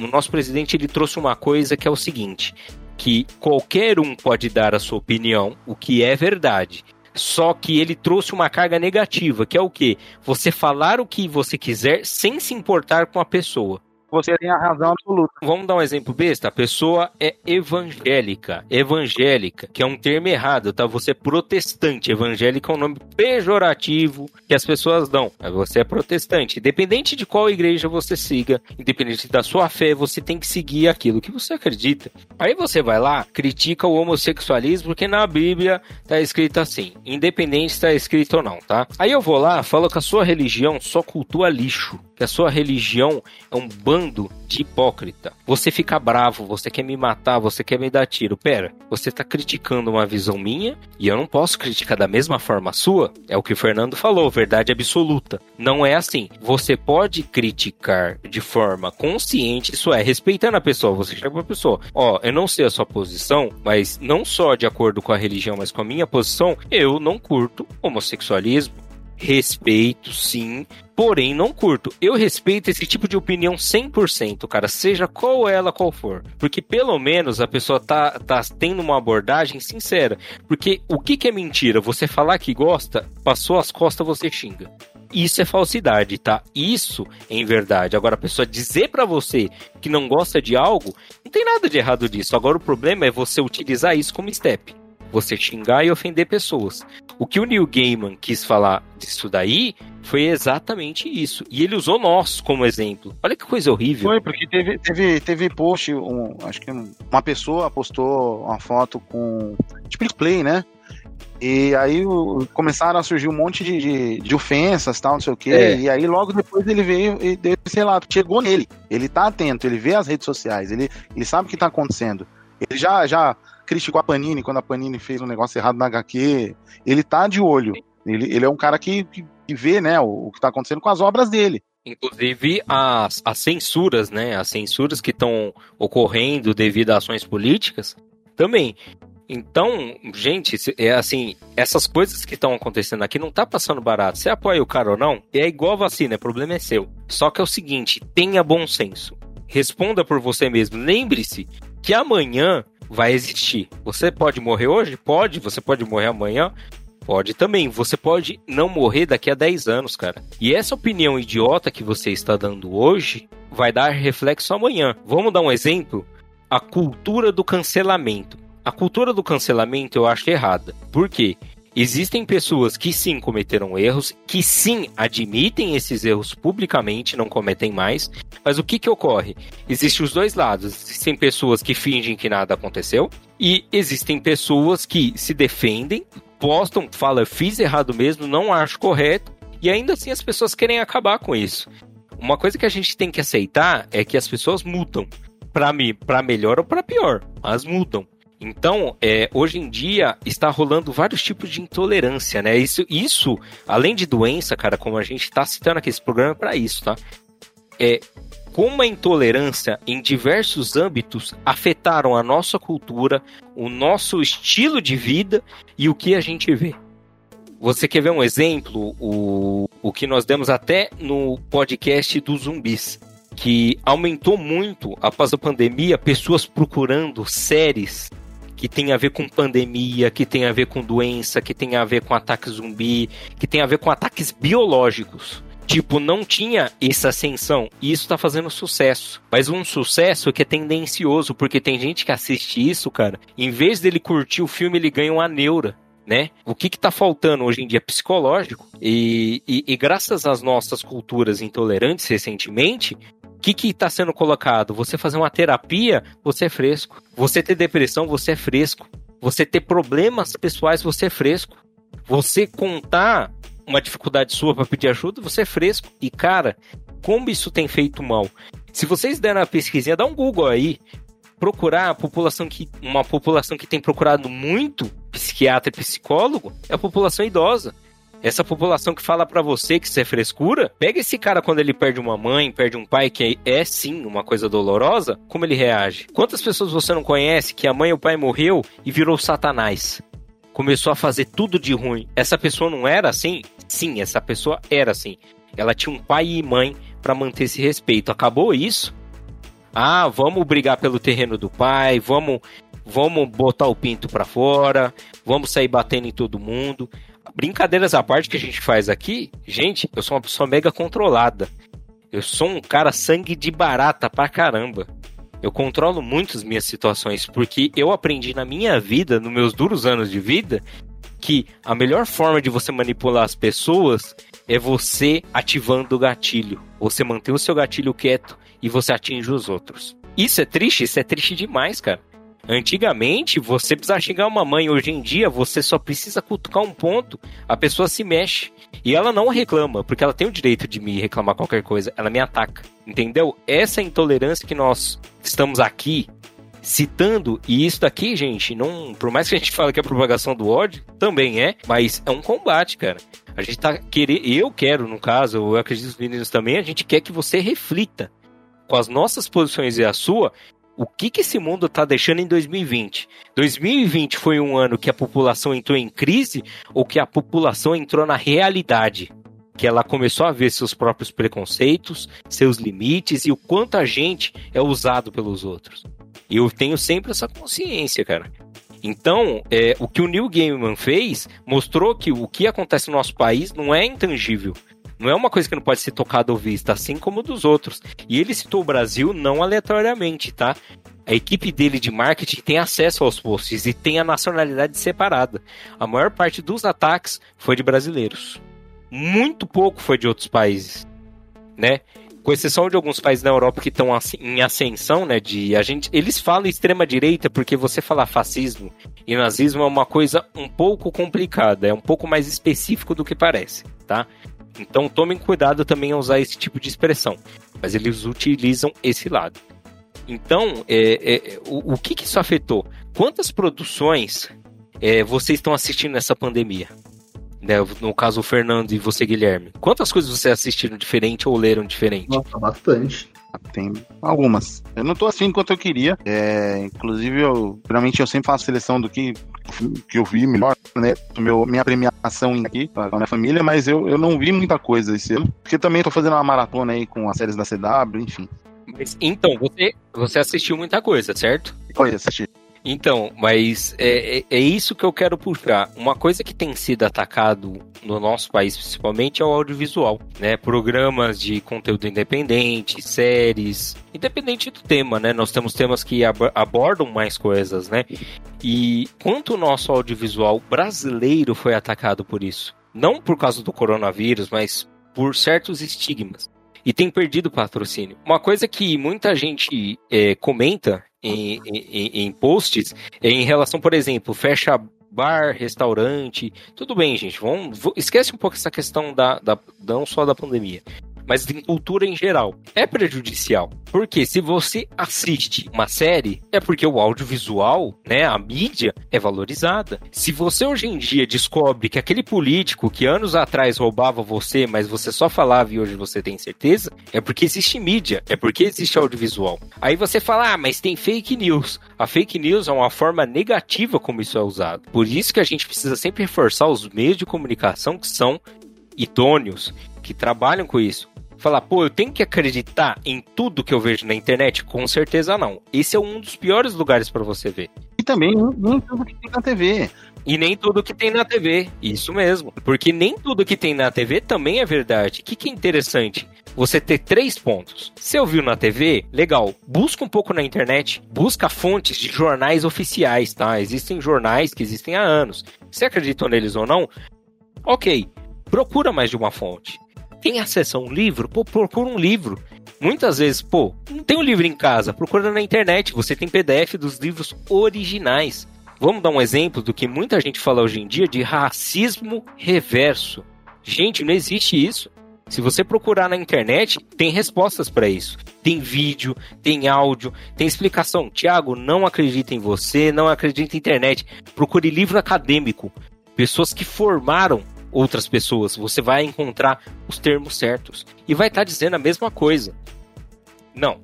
um, o nosso presidente ele trouxe uma coisa que é o seguinte, que qualquer um pode dar a sua opinião, o que é verdade. Só que ele trouxe uma carga negativa, que é o quê? Você falar o que você quiser sem se importar com a pessoa você tem a razão absoluta. Vamos dar um exemplo besta. A pessoa é evangélica. Evangélica, que é um termo errado, tá? Você é protestante. Evangélica é um nome pejorativo que as pessoas dão. Você é protestante. Independente de qual igreja você siga, independente da sua fé, você tem que seguir aquilo que você acredita. Aí você vai lá, critica o homossexualismo, porque na Bíblia tá escrito assim. Independente se tá escrito ou não, tá? Aí eu vou lá, falo que a sua religião só cultua lixo que a sua religião é um bando de hipócrita. Você fica bravo, você quer me matar, você quer me dar tiro. Pera, você está criticando uma visão minha e eu não posso criticar da mesma forma a sua? É o que o Fernando falou, verdade absoluta. Não é assim. Você pode criticar de forma consciente, isso é, respeitando a pessoa. Você chega pra pessoa, ó, eu não sei a sua posição, mas não só de acordo com a religião, mas com a minha posição, eu não curto homossexualismo, respeito, sim, porém não curto. Eu respeito esse tipo de opinião 100%, cara, seja qual ela qual for. Porque pelo menos a pessoa tá, tá tendo uma abordagem sincera. Porque o que, que é mentira? Você falar que gosta, passou as costas, você xinga. Isso é falsidade, tá? Isso é em verdade. Agora, a pessoa dizer para você que não gosta de algo, não tem nada de errado disso. Agora, o problema é você utilizar isso como step você xingar e ofender pessoas. O que o Neil Gaiman quis falar disso daí foi exatamente isso. E ele usou nós como exemplo. Olha que coisa horrível. Foi, porque teve, teve, teve post, um, acho que uma pessoa postou uma foto com tipo play, né? E aí começaram a surgir um monte de, de, de ofensas, tal, não sei o quê. É. E aí logo depois ele veio e deu esse relato. Chegou nele. Ele tá atento, ele vê as redes sociais, ele, ele sabe o que tá acontecendo. Ele já, já criticou a Panini quando a Panini fez um negócio errado na HQ. Ele tá de olho. Ele, ele é um cara que, que, que vê né, o, o que tá acontecendo com as obras dele. Inclusive as, as censuras, né? As censuras que estão ocorrendo devido a ações políticas também. Então, gente, é assim, essas coisas que estão acontecendo aqui não tá passando barato. Você apoia o cara ou não, é igual vacina, o problema é seu. Só que é o seguinte, tenha bom senso. Responda por você mesmo. Lembre-se que amanhã vai existir. Você pode morrer hoje? Pode. Você pode morrer amanhã? Pode também. Você pode não morrer daqui a 10 anos, cara. E essa opinião idiota que você está dando hoje vai dar reflexo amanhã. Vamos dar um exemplo? A cultura do cancelamento. A cultura do cancelamento eu acho errada. Por quê? Existem pessoas que sim cometeram erros, que sim admitem esses erros publicamente, não cometem mais. Mas o que que ocorre? Existem os dois lados. Existem pessoas que fingem que nada aconteceu e existem pessoas que se defendem, postam, falam fiz errado mesmo, não acho correto e ainda assim as pessoas querem acabar com isso. Uma coisa que a gente tem que aceitar é que as pessoas mudam para melhor ou para pior, mas mudam. Então, é, hoje em dia está rolando vários tipos de intolerância, né? Isso, isso além de doença, cara, como a gente está citando aqui, esse programa é para isso, tá? É, como a intolerância em diversos âmbitos afetaram a nossa cultura, o nosso estilo de vida e o que a gente vê. Você quer ver um exemplo? O, o que nós demos até no podcast dos zumbis, que aumentou muito após a pandemia pessoas procurando séries que tem a ver com pandemia, que tem a ver com doença, que tem a ver com ataque zumbi, que tem a ver com ataques biológicos. Tipo, não tinha essa ascensão. E isso tá fazendo sucesso. Mas um sucesso que é tendencioso, porque tem gente que assiste isso, cara. Em vez dele curtir o filme, ele ganha uma neura. Né? O que está faltando hoje em dia psicológico e, e, e, graças às nossas culturas intolerantes recentemente, o que está sendo colocado? Você fazer uma terapia, você é fresco. Você ter depressão, você é fresco. Você ter problemas pessoais, você é fresco. Você contar uma dificuldade sua para pedir ajuda, você é fresco. E cara, como isso tem feito mal? Se vocês deram uma pesquisinha, dá um Google aí procurar a população que uma população que tem procurado muito psiquiatra e psicólogo é a população idosa. Essa população que fala para você que isso é frescura, pega esse cara quando ele perde uma mãe, perde um pai, que é, é sim uma coisa dolorosa, como ele reage? Quantas pessoas você não conhece que a mãe ou o pai morreu e virou satanás? Começou a fazer tudo de ruim. Essa pessoa não era assim? Sim, essa pessoa era assim. Ela tinha um pai e mãe para manter esse respeito. Acabou isso? Ah, vamos brigar pelo terreno do pai, vamos, vamos botar o pinto para fora, vamos sair batendo em todo mundo. Brincadeiras à parte que a gente faz aqui, gente, eu sou uma pessoa mega controlada. Eu sou um cara sangue de barata pra caramba. Eu controlo muito as minhas situações porque eu aprendi na minha vida, nos meus duros anos de vida, que a melhor forma de você manipular as pessoas é você ativando o gatilho. Você manter o seu gatilho quieto e você atinge os outros. Isso é triste? Isso é triste demais, cara. Antigamente, você precisava xingar uma mãe. Hoje em dia, você só precisa cutucar um ponto, a pessoa se mexe. E ela não reclama, porque ela tem o direito de me reclamar qualquer coisa. Ela me ataca. Entendeu? Essa intolerância que nós estamos aqui citando, e isso daqui, gente, não, por mais que a gente fale que é propagação do ódio, também é, mas é um combate, cara. A gente tá querendo, eu quero, no caso, eu acredito que os meninos também, a gente quer que você reflita com as nossas posições e a sua, o que, que esse mundo está deixando em 2020? 2020 foi um ano que a população entrou em crise ou que a população entrou na realidade? Que ela começou a ver seus próprios preconceitos, seus limites e o quanto a gente é usado pelos outros. E eu tenho sempre essa consciência, cara. Então, é, o que o Neil Gaiman fez mostrou que o que acontece no nosso país não é intangível. Não é uma coisa que não pode ser tocada ou vista, assim como dos outros. E ele citou o Brasil não aleatoriamente, tá? A equipe dele de marketing tem acesso aos posts e tem a nacionalidade separada. A maior parte dos ataques foi de brasileiros. Muito pouco foi de outros países, né? Com exceção de alguns países na Europa que estão em ascensão, né? De a gente, eles falam extrema direita porque você falar fascismo e nazismo é uma coisa um pouco complicada, é um pouco mais específico do que parece, tá? Então tomem cuidado também a usar esse tipo de expressão. Mas eles utilizam esse lado. Então, é, é, o, o que, que, isso afetou? Quantas produções é, vocês estão assistindo nessa pandemia? Né, no caso, o Fernando e você, Guilherme. Quantas coisas vocês assistiram diferente ou leram diferente? Nossa, bastante. Tem algumas. Eu não tô assim quanto eu queria. É, inclusive, eu, geralmente eu sempre faço seleção do que, que eu vi melhor, né? Meu, minha premiação aqui com a minha família, mas eu, eu não vi muita coisa esse ano. Porque também tô fazendo uma maratona aí com as séries da CW, enfim. Mas, então, você, você assistiu muita coisa, certo? Foi, assisti. Então, mas é, é, é, isso que eu quero puxar. Uma coisa que tem sido atacado no nosso país, principalmente, é o audiovisual, né? Programas de conteúdo independente, séries, independente do tema, né? Nós temos temas que ab abordam mais coisas, né? E quanto o nosso audiovisual brasileiro foi atacado por isso? Não por causa do coronavírus, mas por certos estigmas e tem perdido patrocínio. Uma coisa que muita gente é, comenta em, em, em posts em relação, por exemplo, fecha bar, restaurante. Tudo bem, gente. Vamos, esquece um pouco essa questão da, da não só da pandemia mas em cultura em geral, é prejudicial. Porque se você assiste uma série, é porque o audiovisual, né, a mídia, é valorizada. Se você hoje em dia descobre que aquele político que anos atrás roubava você, mas você só falava e hoje você tem certeza, é porque existe mídia, é porque existe audiovisual. Aí você fala, ah, mas tem fake news. A fake news é uma forma negativa como isso é usado. Por isso que a gente precisa sempre reforçar os meios de comunicação que são idôneos, que trabalham com isso falar, pô, eu tenho que acreditar em tudo que eu vejo na internet? Com certeza não. Esse é um dos piores lugares para você ver. E também nem tudo que tem na TV. E nem tudo que tem na TV. Isso mesmo. Porque nem tudo que tem na TV também é verdade. O que, que é interessante? você ter três pontos. Se ouviu na TV, legal. Busca um pouco na internet, busca fontes de jornais oficiais, tá? Existem jornais que existem há anos. Você acredita neles ou não? Ok. Procura mais de uma fonte. Tem acesso a um livro? Pô, procura um livro. Muitas vezes, pô, não tem um livro em casa, procura na internet, você tem PDF dos livros originais. Vamos dar um exemplo do que muita gente fala hoje em dia de racismo reverso. Gente, não existe isso. Se você procurar na internet, tem respostas para isso. Tem vídeo, tem áudio, tem explicação. Tiago, não acredita em você, não acredita em internet. Procure livro acadêmico. Pessoas que formaram outras pessoas. Você vai encontrar os termos certos. E vai estar tá dizendo a mesma coisa. Não.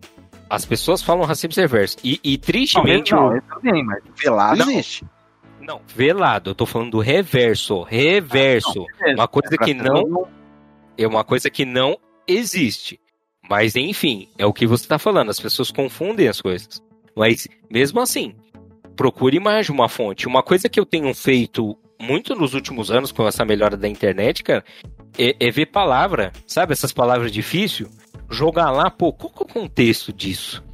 As pessoas falam racismo reverso. E, e tristemente. Não, não, também, mas velado não. existe. Não, velado. Eu tô falando do reverso. Reverso. Ah, não, uma coisa que não é uma coisa que não existe. Mas enfim, é o que você está falando, as pessoas confundem as coisas. Mas mesmo assim, procure mais de uma fonte. Uma coisa que eu tenho feito muito nos últimos anos com essa melhora da internet, cara, é, é ver palavra, sabe? Essas palavras difíceis, jogar lá, pô, qual que é o contexto disso?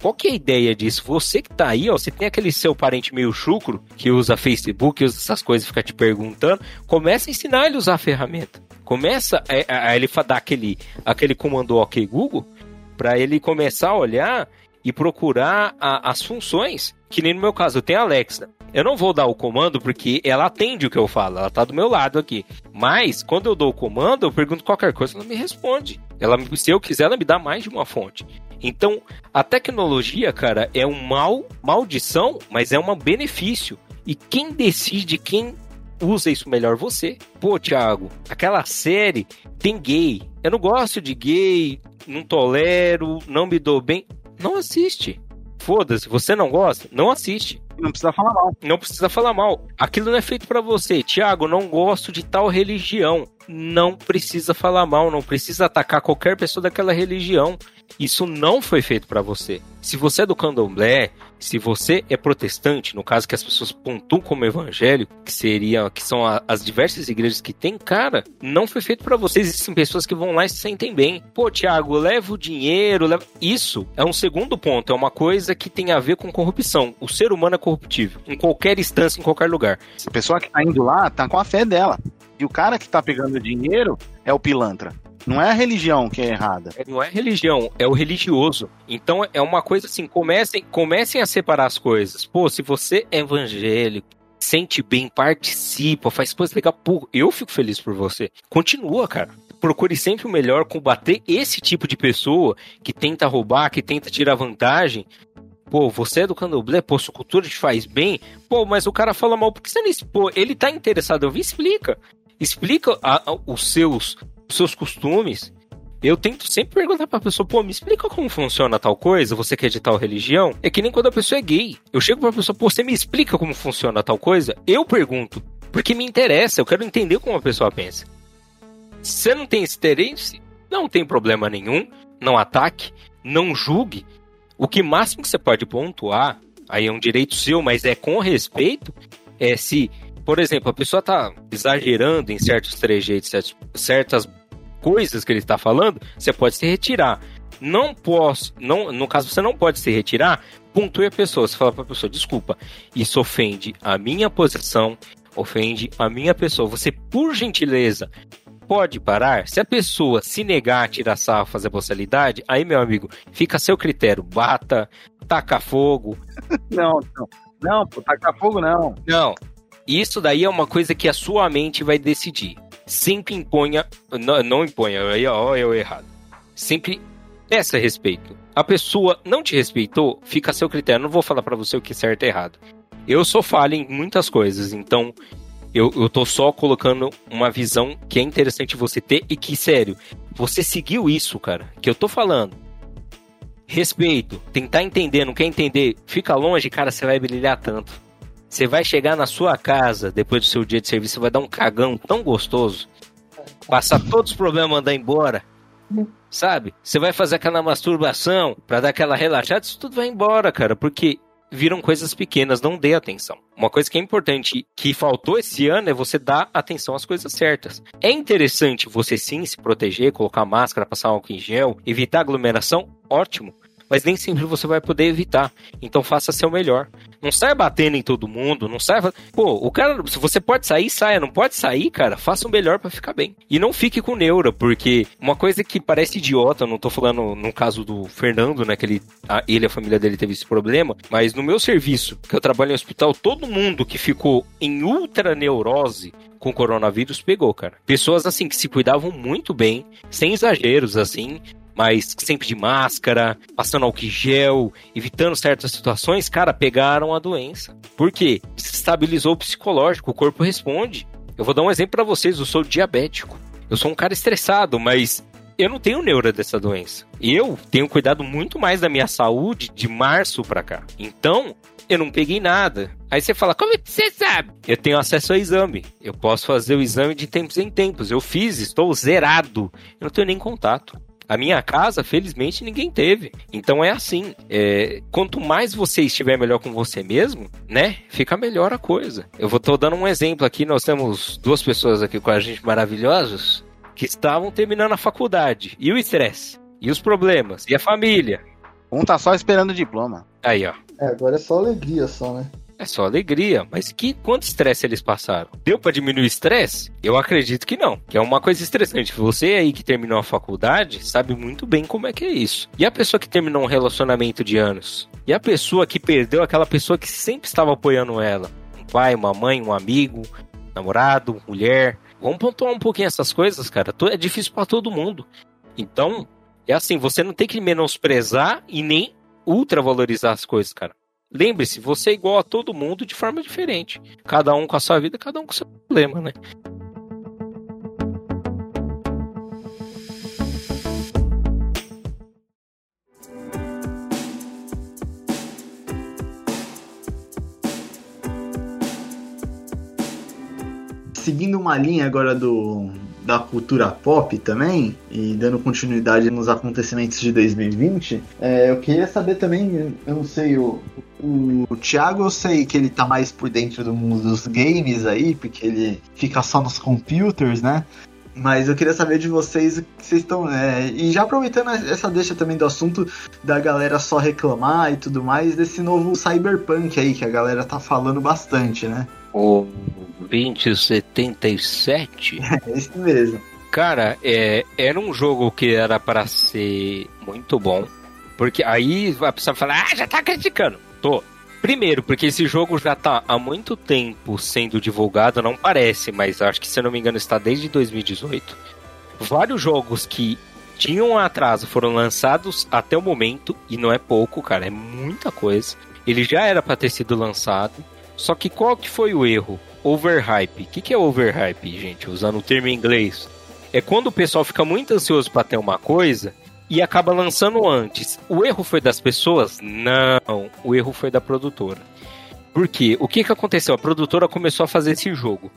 Qual que é a ideia disso? Você que tá aí, ó, você tem aquele seu parente meio chucro que usa Facebook, usa essas coisas, fica te perguntando, começa a ensinar ele a usar a ferramenta. Começa a, a ele dar aquele, aquele comando OK Google para ele começar a olhar e procurar a, as funções. Que nem no meu caso, eu tenho a Alexa. Eu não vou dar o comando porque ela atende o que eu falo, ela tá do meu lado aqui. Mas quando eu dou o comando, eu pergunto qualquer coisa, ela me responde. Ela, se eu quiser, ela me dá mais de uma fonte. Então, a tecnologia, cara, é um mal, maldição, mas é um benefício. E quem decide, quem usa isso melhor você. Pô, Thiago, aquela série tem gay. Eu não gosto de gay, não tolero, não me dou bem. Não assiste. Foda-se, você não gosta? Não assiste. Não precisa falar mal. Não precisa falar mal. Aquilo não é feito para você. Tiago, não gosto de tal religião. Não precisa falar mal, não precisa atacar qualquer pessoa daquela religião. Isso não foi feito para você. Se você é do candomblé, se você é protestante, no caso que as pessoas pontuam como evangélico, que seria, que são a, as diversas igrejas que tem, cara, não foi feito para você. Existem pessoas que vão lá e se sentem bem. Pô, Tiago, leva o dinheiro, leva... Isso é um segundo ponto, é uma coisa que tem a ver com corrupção. O ser humano é corruptível, em qualquer instância, em qualquer lugar. A pessoa que tá indo lá tá com a fé dela. E o cara que tá pegando dinheiro é o pilantra. Não é a religião que é errada. É, não é religião, é o religioso. Então é uma coisa assim, comecem, comecem a separar as coisas. Pô, se você é evangélico, sente bem, participa, faz coisas legais, pô, eu fico feliz por você. Continua, cara. Procure sempre o melhor, combater esse tipo de pessoa que tenta roubar, que tenta tirar vantagem. Pô, você é do candomblé, pô, sua cultura te faz bem. Pô, mas o cara fala mal, por que você não... Pô, ele tá interessado, eu vi, explica. Explica a, a, os seus seus costumes. Eu tento sempre perguntar pra pessoa, pô, me explica como funciona tal coisa, você quer de tal religião? É que nem quando a pessoa é gay. Eu chego pra pessoa, pô, você me explica como funciona tal coisa? Eu pergunto, porque me interessa, eu quero entender como a pessoa pensa. Se você não tem esse interesse, não tem problema nenhum, não ataque, não julgue. O que máximo que você pode pontuar, aí é um direito seu, mas é com respeito, é se por exemplo, a pessoa tá exagerando em certos trejeitos, certas coisas que ele está falando, você pode se retirar. Não posso, não, no caso você não pode se retirar, pontue a pessoa, você fala para a pessoa, desculpa, isso ofende a minha posição, ofende a minha pessoa. Você, por gentileza, pode parar? Se a pessoa se negar a tirar sarro, fazer parcialidade, aí, meu amigo, fica a seu critério. Bata, taca fogo. Não, não. Não, pô, taca fogo não. Não, isso daí é uma coisa que a sua mente vai decidir. Sempre imponha. Não, não imponha, aí ó, eu errado. Sempre peça respeito. A pessoa não te respeitou, fica a seu critério. Não vou falar para você o que é certo e errado. Eu sou falho em muitas coisas, então eu, eu tô só colocando uma visão que é interessante você ter e que, sério, você seguiu isso, cara, que eu tô falando. Respeito, tentar entender, não quer entender, fica longe, cara, você vai brilhar tanto. Você vai chegar na sua casa depois do seu dia de serviço, vai dar um cagão tão gostoso, passar todos os problemas, mandar embora. Sabe? Você vai fazer aquela masturbação para dar aquela relaxada, isso tudo vai embora, cara, porque viram coisas pequenas, não dê atenção. Uma coisa que é importante que faltou esse ano é você dar atenção às coisas certas. É interessante você sim se proteger, colocar máscara, passar álcool em gel, evitar aglomeração, ótimo mas nem sempre você vai poder evitar. Então faça seu melhor. Não saia batendo em todo mundo, não saia. Pô, o cara, se você pode sair, saia. Não pode sair, cara, faça o melhor para ficar bem. E não fique com neura, porque uma coisa que parece idiota, não tô falando no caso do Fernando, né, que ele, a, ele e a família dele teve esse problema, mas no meu serviço, que eu trabalho em hospital, todo mundo que ficou em ultra neurose com coronavírus pegou, cara. Pessoas assim que se cuidavam muito bem, sem exageros assim, mas sempre de máscara, passando álcool gel, evitando certas situações, cara, pegaram a doença. Por quê? Estabilizou o psicológico, o corpo responde. Eu vou dar um exemplo para vocês, eu sou diabético. Eu sou um cara estressado, mas eu não tenho neura dessa doença. Eu tenho cuidado muito mais da minha saúde de março para cá. Então, eu não peguei nada. Aí você fala, como você sabe? Eu tenho acesso ao exame. Eu posso fazer o exame de tempos em tempos. Eu fiz, estou zerado. Eu não tenho nem contato. A minha casa, felizmente, ninguém teve. Então é assim. É, quanto mais você estiver melhor com você mesmo, né? Fica melhor a coisa. Eu vou tô dando um exemplo aqui. Nós temos duas pessoas aqui com a gente maravilhosas que estavam terminando a faculdade. E o estresse? E os problemas? E a família? Um tá só esperando o diploma. Aí, ó. É, agora é só alegria só, né? É só alegria. Mas que quanto estresse eles passaram? Deu para diminuir o estresse? Eu acredito que não. Que é uma coisa estressante. Você aí que terminou a faculdade sabe muito bem como é que é isso. E a pessoa que terminou um relacionamento de anos? E a pessoa que perdeu aquela pessoa que sempre estava apoiando ela? Um pai, uma mãe, um amigo, namorado, mulher. Vamos pontuar um pouquinho essas coisas, cara. É difícil para todo mundo. Então, é assim, você não tem que menosprezar e nem ultravalorizar as coisas, cara. Lembre-se, você é igual a todo mundo de forma diferente. Cada um com a sua vida, cada um com o seu problema, né? Seguindo uma linha agora do, da cultura pop também, e dando continuidade nos acontecimentos de 2020, é, eu queria saber também, eu não sei, o, o, o Thiago eu sei que ele tá mais por dentro do mundo dos games aí, porque ele fica só nos computers, né? Mas eu queria saber de vocês o que vocês estão. É, e já aproveitando essa deixa também do assunto da galera só reclamar e tudo mais, desse novo Cyberpunk aí, que a galera tá falando bastante, né? O 2077? É esse mesmo. Cara, é, era um jogo que era para ser muito bom. Porque aí a pessoa fala, ah, já tá criticando. Tô. Primeiro, porque esse jogo já tá há muito tempo sendo divulgado, não parece, mas acho que se eu não me engano está desde 2018. Vários jogos que tinham atraso foram lançados até o momento, e não é pouco, cara, é muita coisa. Ele já era para ter sido lançado. Só que qual que foi o erro? Overhype. O que, que é overhype, gente? Usando o termo em inglês. É quando o pessoal fica muito ansioso para ter uma coisa e acaba lançando antes. O erro foi das pessoas? Não, o erro foi da produtora. Por quê? O que, que aconteceu? A produtora começou a fazer esse jogo.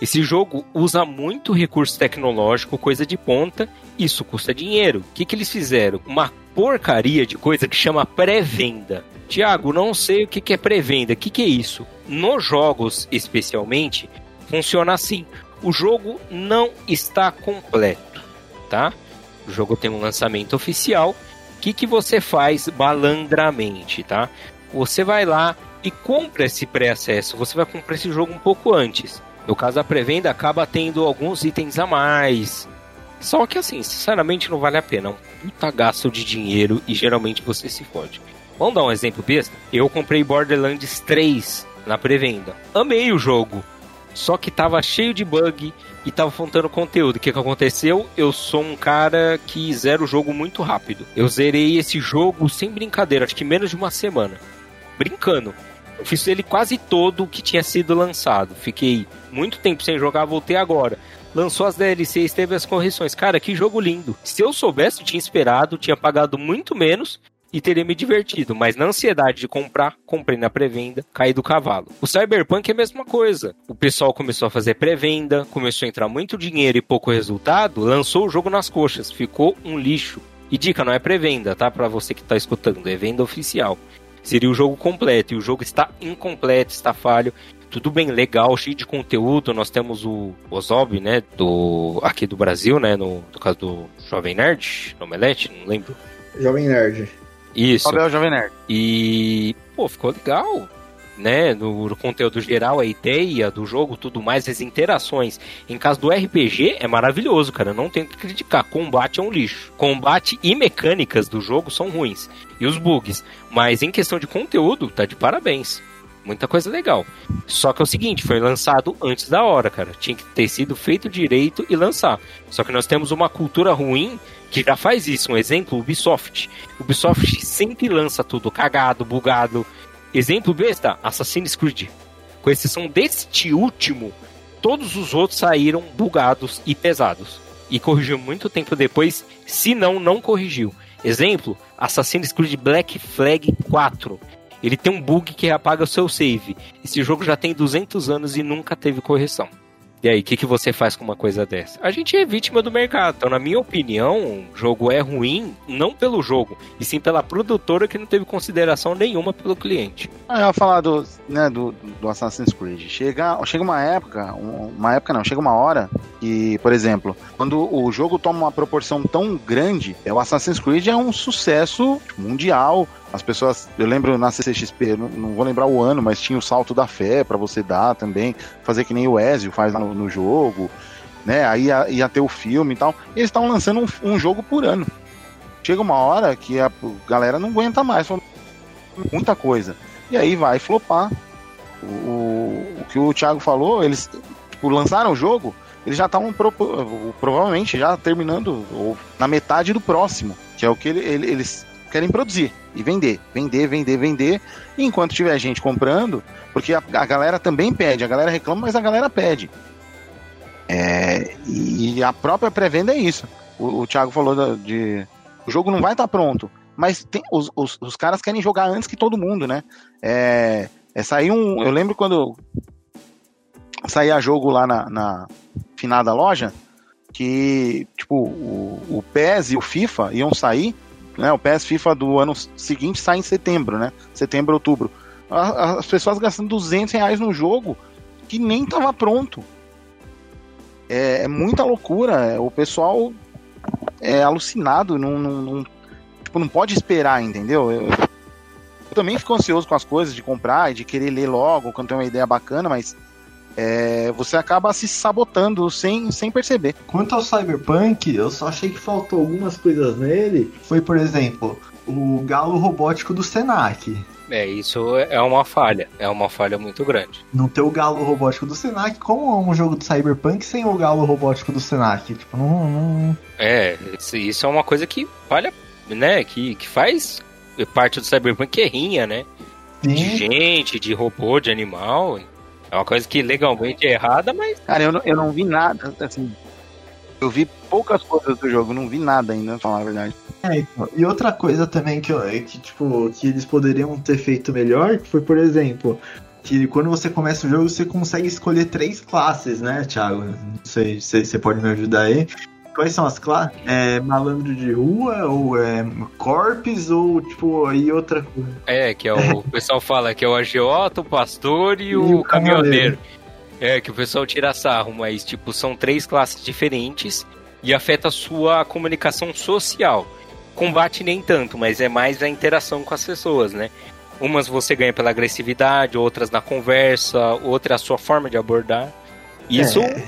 Esse jogo usa muito recurso tecnológico, coisa de ponta, isso custa dinheiro. O que, que eles fizeram? Uma porcaria de coisa que chama pré-venda. Tiago, não sei o que, que é pré-venda. O que, que é isso? Nos jogos, especialmente, funciona assim. O jogo não está completo, tá? O jogo tem um lançamento oficial. O que, que você faz malandramente, tá? Você vai lá e compra esse pré-acesso. Você vai comprar esse jogo um pouco antes. No caso da pré-venda, acaba tendo alguns itens a mais. Só que assim, sinceramente não vale a pena. É um puta gasto de dinheiro e geralmente você se fode. Vamos dar um exemplo besta? Eu comprei Borderlands 3 na pré-venda. Amei o jogo. Só que tava cheio de bug e tava faltando conteúdo. O que, que aconteceu? Eu sou um cara que zera o jogo muito rápido. Eu zerei esse jogo sem brincadeira, acho que menos de uma semana. Brincando. Eu fiz ele quase todo que tinha sido lançado. Fiquei muito tempo sem jogar, voltei agora. Lançou as DLCs, teve as correções. Cara, que jogo lindo. Se eu soubesse, eu tinha esperado, tinha pagado muito menos e teria me divertido, mas na ansiedade de comprar, comprei na pré-venda, caí do cavalo. O Cyberpunk é a mesma coisa. O pessoal começou a fazer pré-venda, começou a entrar muito dinheiro e pouco resultado, lançou o jogo nas coxas, ficou um lixo. E dica, não é pré-venda, tá? Para você que tá escutando, é venda oficial. seria o jogo completo. E o jogo está incompleto, está falho. Tudo bem, legal, cheio de conteúdo. Nós temos o Ozob, né? Do, aqui do Brasil, né? No, no caso do Jovem Nerd, Omelete, não lembro. Jovem Nerd. Isso. Abel Jovem Nerd. E, pô, ficou legal. Né, no, conteúdo geral, a ideia do jogo, tudo mais, as interações. Em caso do RPG, é maravilhoso, cara. Não tem que criticar. Combate é um lixo. Combate e mecânicas do jogo são ruins. E os bugs. Mas em questão de conteúdo, tá de parabéns. Muita coisa legal. Só que é o seguinte, foi lançado antes da hora, cara. Tinha que ter sido feito direito e lançar. Só que nós temos uma cultura ruim que já faz isso. Um exemplo, Ubisoft. Ubisoft sempre lança tudo cagado, bugado. Exemplo besta, Assassin's Creed. Com exceção deste último, todos os outros saíram bugados e pesados. E corrigiu muito tempo depois, se não, não corrigiu. Exemplo, Assassin's Creed Black Flag 4. Ele tem um bug que apaga o seu save. Esse jogo já tem 200 anos e nunca teve correção. E aí, o que, que você faz com uma coisa dessa? A gente é vítima do mercado. Então, na minha opinião, o jogo é ruim não pelo jogo, e sim pela produtora que não teve consideração nenhuma pelo cliente. Ah, eu ia falar do, né, do, do Assassin's Creed. Chega, chega uma época, uma época não, chega uma hora que, por exemplo, quando o jogo toma uma proporção tão grande, o Assassin's Creed é um sucesso mundial. As pessoas, eu lembro na CCXP, não, não vou lembrar o ano, mas tinha o salto da fé para você dar também, fazer que nem o Ezio faz no, no jogo, né? Aí ia, ia, ter o filme e tal. E eles estavam lançando um, um, jogo por ano. Chega uma hora que a galera não aguenta mais, muita coisa. E aí vai flopar. O, o, o que o Thiago falou, eles tipo, lançaram o jogo, eles já estavam pro, provavelmente já terminando ou na metade do próximo, que é o que ele, ele, eles querem produzir e vender, vender, vender, vender. E enquanto tiver gente comprando, porque a, a galera também pede, a galera reclama, mas a galera pede. É, e a própria pré-venda é isso. O, o Thiago falou da, de. O jogo não vai estar tá pronto, mas tem, os, os, os, caras querem jogar antes que todo mundo, né? É, é sair um. Eu lembro quando saía jogo lá na, na finada loja, que tipo, o, o PES e o FIFA iam sair né? O PS FIFA do ano seguinte sai em setembro, né? Setembro, outubro. As pessoas gastando 200 reais no jogo que nem estava pronto. É, é, muita loucura. O pessoal é alucinado. Não, não, não, tipo, não pode esperar, entendeu? Eu, eu também fico ansioso com as coisas de comprar e de querer ler logo quando tem uma ideia bacana, mas é, você acaba se sabotando sem, sem perceber. Quanto ao Cyberpunk, eu só achei que faltou algumas coisas nele. Foi, por exemplo, o galo robótico do Senac. É, isso é uma falha. É uma falha muito grande. Não ter o galo robótico do Senac, como um jogo do Cyberpunk sem o galo robótico do Senac? Tipo, não. não... É, isso é uma coisa que falha, né? Que, que faz parte do Cyberpunk é rinha, né? Sim. De gente, de robô, de animal. É uma coisa que legalmente é errada, mas. Cara, eu não, eu não vi nada, assim. Eu vi poucas coisas do jogo, não vi nada ainda, pra falar a verdade. É, então, e outra coisa também que, que, tipo, que eles poderiam ter feito melhor foi, por exemplo, que quando você começa o jogo, você consegue escolher três classes, né, Thiago? Não sei se você pode me ajudar aí. Quais são as classes? É malandro de rua, ou é corpes, ou tipo, aí outra coisa? É, que é o, o pessoal fala que é o agiota, o pastor e, e o, o caminhoneiro. É, que o pessoal tira sarro, mas tipo, são três classes diferentes e afeta a sua comunicação social. Combate nem tanto, mas é mais a interação com as pessoas, né? Umas você ganha pela agressividade, outras na conversa, outra a sua forma de abordar. Isso é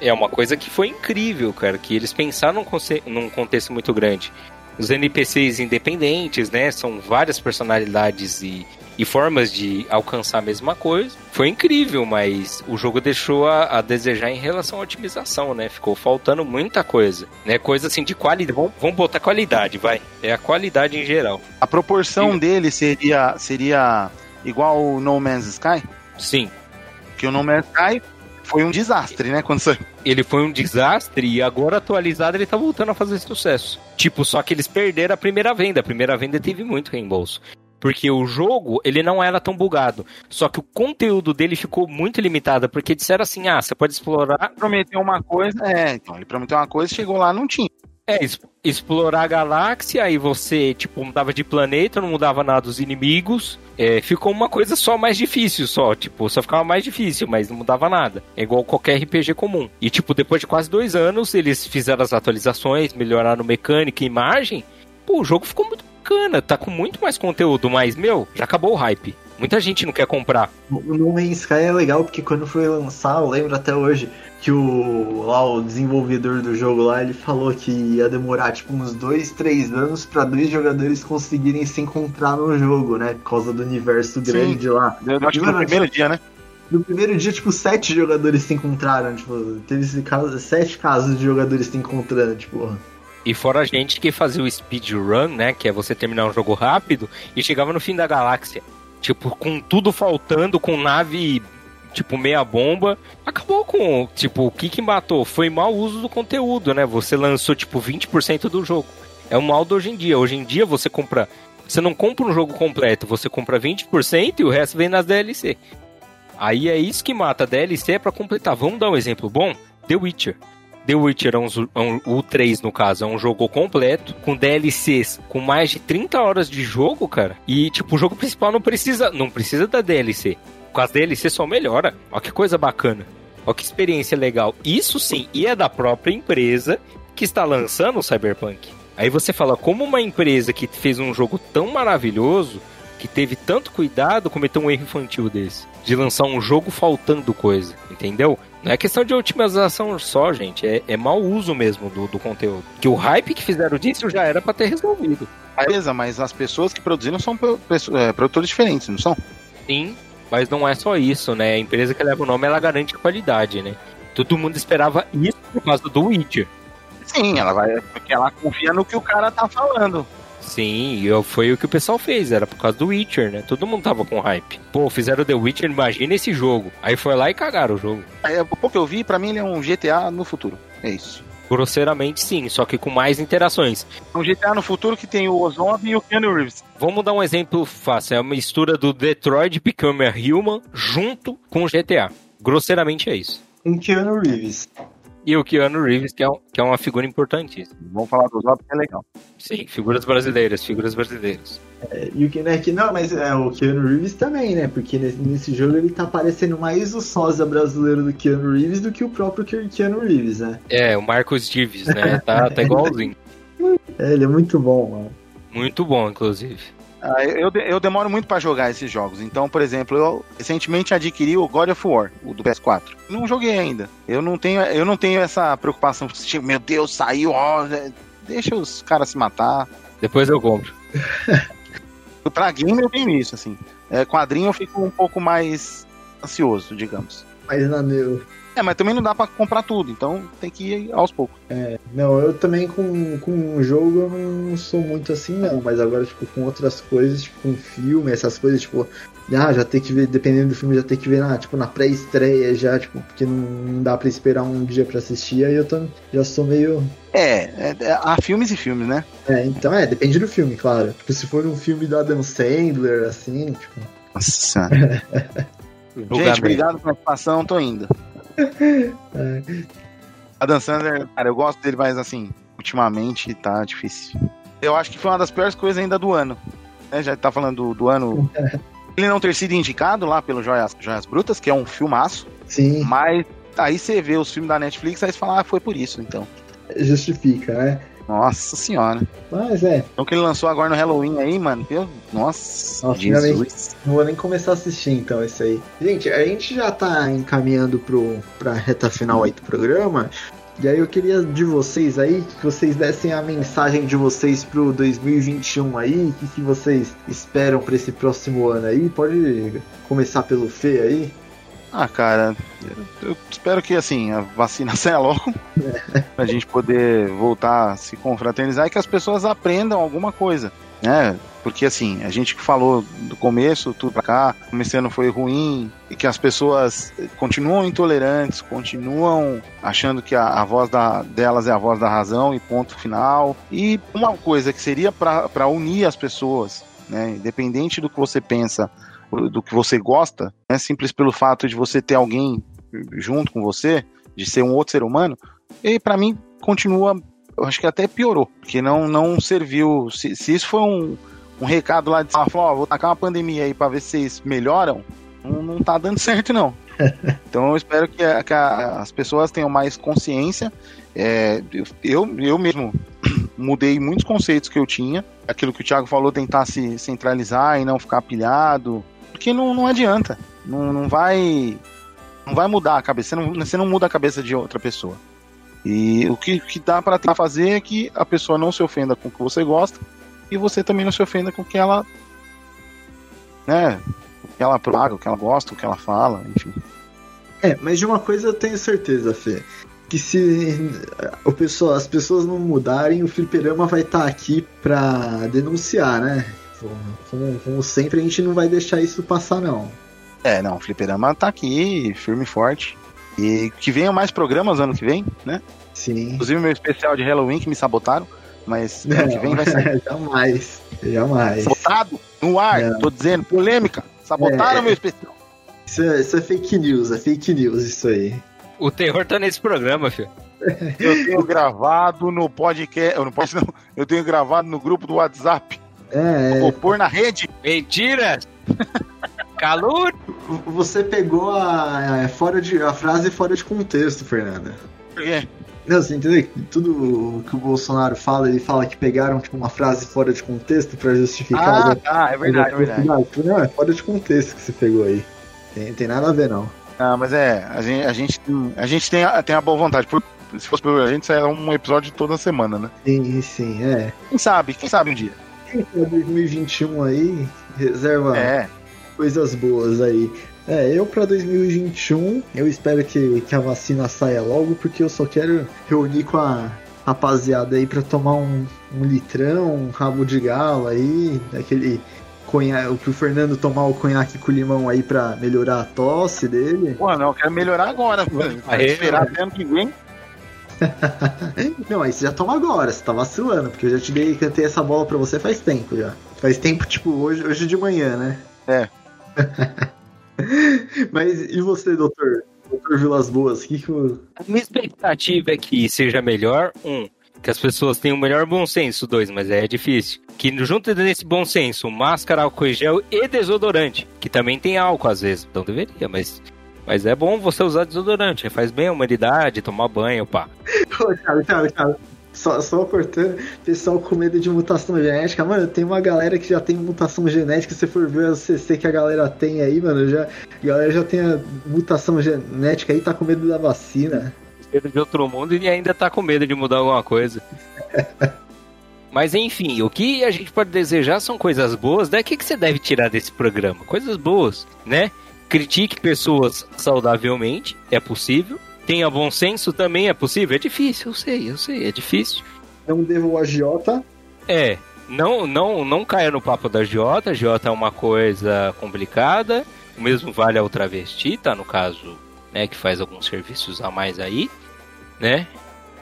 é uma coisa que foi incrível, cara, que eles pensaram num, num contexto muito grande. Os NPCs independentes, né? São várias personalidades e, e formas de alcançar a mesma coisa. Foi incrível, mas o jogo deixou a, a, desejar em relação à otimização, né? Ficou faltando muita coisa, né? Coisa assim de qualidade. Vamos, vamos botar qualidade, vai. É a qualidade em geral. A proporção dele seria, seria igual o No Man's Sky? Sim. Que o No Man's Sky foi um desastre, né? Quando saiu. Ele foi um desastre e agora atualizado ele tá voltando a fazer sucesso. Tipo, só que eles perderam a primeira venda. A primeira venda teve muito reembolso. Porque o jogo, ele não era tão bugado. Só que o conteúdo dele ficou muito limitado. Porque disseram assim, ah, você pode explorar... Prometeu uma coisa, é, então ele prometeu uma coisa, chegou lá não tinha. É, es- explorar a galáxia, aí você, tipo, mudava de planeta, não mudava nada dos inimigos. É, ficou uma coisa só mais difícil, só. Tipo, só ficava mais difícil, mas não mudava nada. É igual qualquer RPG comum. E, tipo, depois de quase dois anos, eles fizeram as atualizações, melhoraram mecânica e imagem. Pô, o jogo ficou muito bacana, tá com muito mais conteúdo, mas, meu, já acabou o hype. Muita gente não quer comprar. O No Man's Sky é legal porque quando foi lançar, eu lembro até hoje que o lá o desenvolvedor do jogo lá, ele falou que ia demorar tipo uns dois, três anos pra dois jogadores conseguirem se encontrar no jogo, né? Por causa do universo Sim. grande lá. Eu acho que no Mano, primeiro dia, né? No primeiro dia, tipo, sete jogadores se encontraram, tipo, teve esse caso, sete casos de jogadores se encontrando, tipo, E fora a gente que fazia o speedrun, né? Que é você terminar um jogo rápido e chegava no fim da galáxia. Tipo, com tudo faltando, com nave, tipo, meia bomba. Acabou com, tipo, o que que matou? Foi mau uso do conteúdo, né? Você lançou, tipo, 20% do jogo. É o mal de hoje em dia. Hoje em dia você compra... Você não compra um jogo completo, você compra 20% e o resto vem nas DLC. Aí é isso que mata. DLC é pra completar. Vamos dar um exemplo bom? The Witcher. The Witcher é um, é um- o 3, no caso, é um jogo completo, com DLCs, com mais de 30 horas de jogo, cara. E, tipo, o jogo principal não precisa, não precisa da DLC. Com as DLC só melhora. Olha que coisa bacana. Olha que experiência legal. Isso sim, e é da própria empresa que está lançando o Cyberpunk. Aí você fala, como uma empresa que fez um jogo tão maravilhoso, que teve tanto cuidado, cometeu um erro infantil desse. De lançar um jogo faltando coisa, entendeu? Não é questão de otimização só, gente. É, é mau uso mesmo do, do conteúdo. Que o hype que fizeram disso já era pra ter resolvido. Beleza, mas as pessoas que produziram são é, produtores diferentes, não são? Sim, mas não é só isso, né? A empresa que leva o nome, ela garante qualidade, né? Todo mundo esperava isso por causa do Witcher. Sim, ela vai. Porque ela confia no que o cara tá falando. Sim, e eu- foi o que o pessoal fez, era por causa do Witcher, né? Todo mundo tava com hype. Pô, fizeram The Witcher, imagina esse jogo. Aí foi lá e cagaram o jogo. É, o pouco que eu vi, pra mim ele é um GTA no futuro. É isso. Grosseiramente sim, só que com mais interações. É um GTA no futuro que tem o Ozob e o Keanu Reeves. Vamos dar um exemplo fácil, é uma mistura do Detroit Become a Human junto com o GTA. Grosseiramente é isso. um Keanu Reeves. E o Keanu Reeves, que é, um- que é uma figura importantíssima. Vamos falar do Ozob que é legal. Sim, figuras brasileiras, figuras brasileiras. É, e o que, né, que não, mas é, o Keanu Reeves também, né? Porque nesse, nesse jogo ele tá parecendo mais o sósia brasileiro do Keanu Reeves do que o próprio Ke- Keanu Reeves, né? É, o Marcos Dives, né? Tá, tá igualzinho. É, ele é muito bom, mano. Muito bom, inclusive. Ah, eu, eu de- eu demoro muito pra jogar esses jogos. Então, por exemplo, eu recentemente adquiri o God of War, o do PS4. Não joguei ainda. Eu não tenho, eu não tenho essa preocupação. tipo, Meu Deus, saiu, ó. é, Deixa os caras se matar. Depois eu compro. Pra game eu tenho isso, assim. É, quadrinho eu fico um pouco mais ansioso, digamos. Mas na meu. É, mas também não dá pra comprar tudo, então tem que ir aos poucos. Não, eu também com, com um jogo eu não sou muito assim, não. Mas agora, tipo, com outras coisas, tipo, com filme, essas coisas, tipo, ah, já tem que ver, dependendo do filme, já tem que ver na, tipo, na pré-estreia já, tipo, porque não, não dá pra esperar um dia pra assistir, aí eu tô, já sou meio. É, é, é, há filmes e filmes, né? É, então é, depende do filme, claro. Tipo, se for um filme do Adam Sandler, assim, tipo. Nossa. Gente, obrigado pela participação, tô indo. É. Adam Sandler, cara, eu gosto dele, mas assim, ultimamente tá difícil. Eu acho que foi uma das piores coisas ainda do ano. Né? Já tá falando do, do ano. Ele não ter sido indicado lá pelo Joias, Joias Brutas, que é um filmaço, Sim, mas aí você vê os filmes da Netflix, aí você fala, ah, foi por isso, então. justifica, né? Nossa senhora. Mas é, Então que ele lançou agora no Halloween aí, mano. Eu, nossa, Nossa, Jesus. não vou nem começar a assistir então isso aí. Gente, a gente já tá encaminhando pro, pra reta final aí do programa. E aí eu queria de vocês aí, que vocês dessem a mensagem de vocês pro 2021 aí, o que, que vocês esperam pra esse próximo ano aí? Pode começar pelo Fê aí? Ah, cara, eu, espero que assim, a vacina saia logo. pra gente poder voltar a se confraternizar e que as pessoas aprendam alguma coisa, né? Porque assim, a gente que falou do começo, tudo pra cá, começando foi ruim, e que as pessoas continuam intolerantes, continuam achando que a, a voz da, delas é a voz da razão e ponto final. E uma coisa que seria para unir as pessoas, né? Independente do que você pensa, do que você gosta, né? Simples pelo fato de você ter alguém junto com você, de ser um outro ser humano, e para mim continua eu acho que até piorou, porque não, não serviu. Se, se isso foi um, um recado lá de falar, ó, vou tacar uma pandemia aí pra ver se vocês melhoram, não, não tá dando certo, não. então eu espero que, a, que a, as pessoas tenham mais consciência. É, eu, eu mesmo mudei muitos conceitos que eu tinha. Aquilo que o Thiago falou, tentar se centralizar e não ficar pilhado. Porque não, não adianta. Não, não vai. Não vai mudar a cabeça. Você não, você não muda a cabeça de outra pessoa. E o que, que dá para fazer é que a pessoa não se ofenda com o que você gosta e você também não se ofenda com o que ela. Né? O que ela propaga, o que ela gosta, o que ela fala, enfim. É, mas de uma coisa eu tenho certeza, Fê. Que se o pessoal, as pessoas não mudarem, o Fliperama vai estar tá aqui pra denunciar, né? Como, como, sempre, a gente não vai deixar isso passar, não. É, não, o Fliperama tá aqui, firme e forte. E que venham mais programas ano que vem, né? Sim. Inclusive meu especial de Halloween que me sabotaram. Mas não, ano que vem vai ser. jamais. Jamais. Sabotado? No ar, não. tô dizendo, polêmica. Sabotaram é, meu especial. Isso é, isso é fake news, é fake news isso aí. O terror tá nesse programa, filho. Eu tenho gravado no podcast. Eu não posso não. Eu tenho gravado no grupo do WhatsApp. É. Vou pôr na rede. Mentira! Calor! Você pegou a, a, fora de, a frase fora de contexto, Fernanda. Por quê? Não, você entendeu? Tudo que o Bolsonaro fala, ele fala que pegaram tipo, uma frase fora de contexto para justificar. Ah, tá, é verdade, é verdade. Não, é fora de contexto que você pegou aí. Tem, tem nada a ver, não. Ah, mas é, a gente, a gente, a gente tem, a, tem a boa vontade. Por, se fosse por a gente, seria um episódio toda semana, né? Sim, sim, é. Quem sabe, quem sabe um dia. Quem sabe 2021 aí, reserva é. coisas boas aí. É, eu para 2021, eu espero que, que a vacina saia logo, porque eu só quero reunir com a rapaziada aí para tomar um, um litrão, um rabo de galo aí, aquele conhaque, o que o Fernando tomar o conhaque com limão aí pra melhorar a tosse dele. Pô, não, eu quero melhorar agora, mano. esperar até ano que vem. não, aí você já toma agora, você tá vacilando, porque eu já te dei, cantei essa bola pra você faz tempo já. Faz tempo, tipo, hoje, hoje de manhã, né? É. Mas e você, doutor? Doutor Vilas Boas, que, que eu... A minha expectativa é que seja melhor, um, que as pessoas tenham o melhor bom senso, dois, mas é difícil. Que junto desse bom senso, máscara, álcool em gel e desodorante, que também tem álcool às vezes, então deveria, mas mas é bom você usar desodorante, faz bem a humanidade, tomar banho, pá. Thiago, Thiago, Thiago. Só, só cortando, pessoal com medo de mutação genética. Mano, tem uma galera que já tem mutação genética. Se for ver o CC que a galera tem aí, mano, já, a galera já tem a mutação genética aí, tá com medo da vacina. Medo de outro mundo e ainda tá com medo de mudar alguma coisa. Mas enfim, o que a gente pode desejar são coisas boas, né? O que, que você deve tirar desse programa? Coisas boas, né? Critique pessoas saudavelmente, é possível tenha bom senso também é possível? É difícil, eu sei, eu sei, é difícil. Não devo o agiota? É, não, não, não caia no papo da agiota, agiota é uma coisa complicada, o mesmo vale ao travesti, tá, no caso, né, que faz alguns serviços a mais aí, né?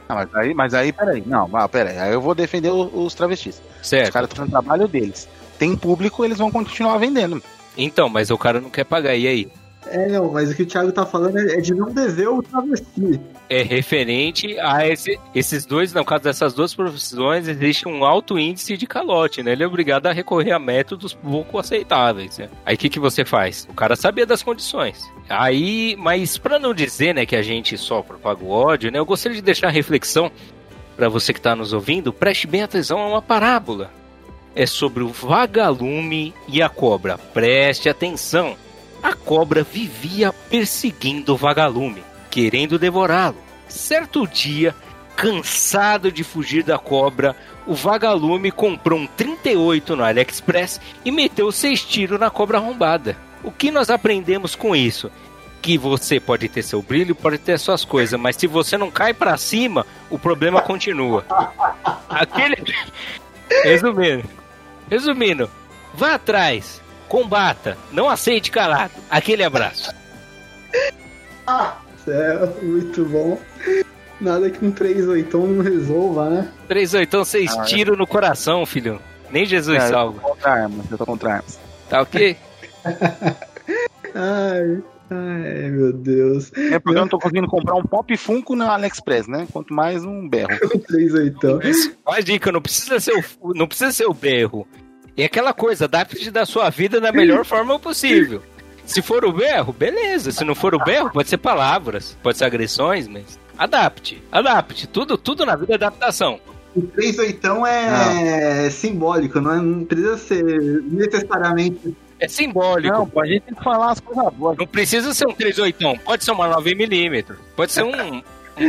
Ah, mas aí, mas aí, peraí, não, peraí, aí eu vou defender os travestis. Certo. Os caras estão no trabalho deles. Tem público, eles vão continuar vendendo. Então, mas o cara não quer pagar, e aí? É, não, mas o que o Thiago tá falando é de não dever o travesti. É referente a esse, esses dois, no caso dessas duas profissões, existe um alto índice de calote, né? Ele é obrigado a recorrer a métodos pouco aceitáveis. Né? Aí o que, que você faz? O cara sabia das condições. Aí, mas para não dizer, né, que a gente só propaga o ódio, né? Eu gostaria de deixar a reflexão para você que está nos ouvindo, preste bem atenção a uma parábola. É sobre o vagalume e a cobra. Preste atenção. A cobra vivia perseguindo o vagalume, querendo devorá-lo. Certo dia, cansado de fugir da cobra, o vagalume comprou um 38 no AliExpress e meteu seis tiros na cobra arrombada. O que nós aprendemos com isso? Que você pode ter seu brilho, pode ter suas coisas, mas se você não cai para cima, o problema continua. Aquele. Resumindo. Resumindo, vá atrás combata, não aceite calado. Aquele abraço. Ah, céu, muito bom. Nada que um 3 oitão não resolva, né? 3 oitão, vocês ah, tiram no coração, filho. Nem Jesus é, salva. Eu tô contra armas, eu tô contra armas. Tá ok? Ai. Ai, meu Deus. É porque eu não tô conseguindo comprar um Pop Funko na AliExpress, né? Quanto mais um berro. Três oitão. Mas dica, não precisa ser o, não precisa ser o berro. É aquela coisa, adapte da sua vida da melhor forma possível. Se for o berro, beleza. Se não for o berro, pode ser palavras, pode ser agressões, mas adapte, adapte. Tudo, tudo na vida é adaptação. O três oitão é simbólico, não, é, não precisa ser necessariamente. É simbólico. Não, pô, a gente tem que falar as coisas boas. Não precisa ser um 38, pode ser uma 9mm, pode ser um,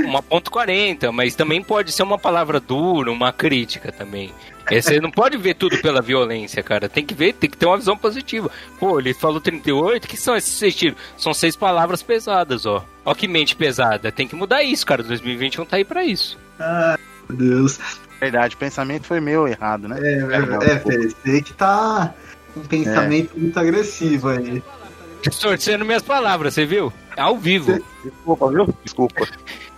uma ponto .40, mas também pode ser uma palavra dura, uma crítica também. É, Você não pode ver tudo pela violência, cara. Tem que ver, tem que ter uma visão positiva. Pô, ele falou 38, que são esses seis tiros? São seis palavras pesadas, ó. Ó que mente pesada. Tem que mudar isso, cara. 2021 tá aí pra isso. Meu Deus. Verdade, o pensamento foi meu errado, né? É, é, é Fê, você que tá um pensamento muito agressivo aí. Distorcendo minhas palavras, você viu? Ao vivo. Desculpa, viu? Desculpa.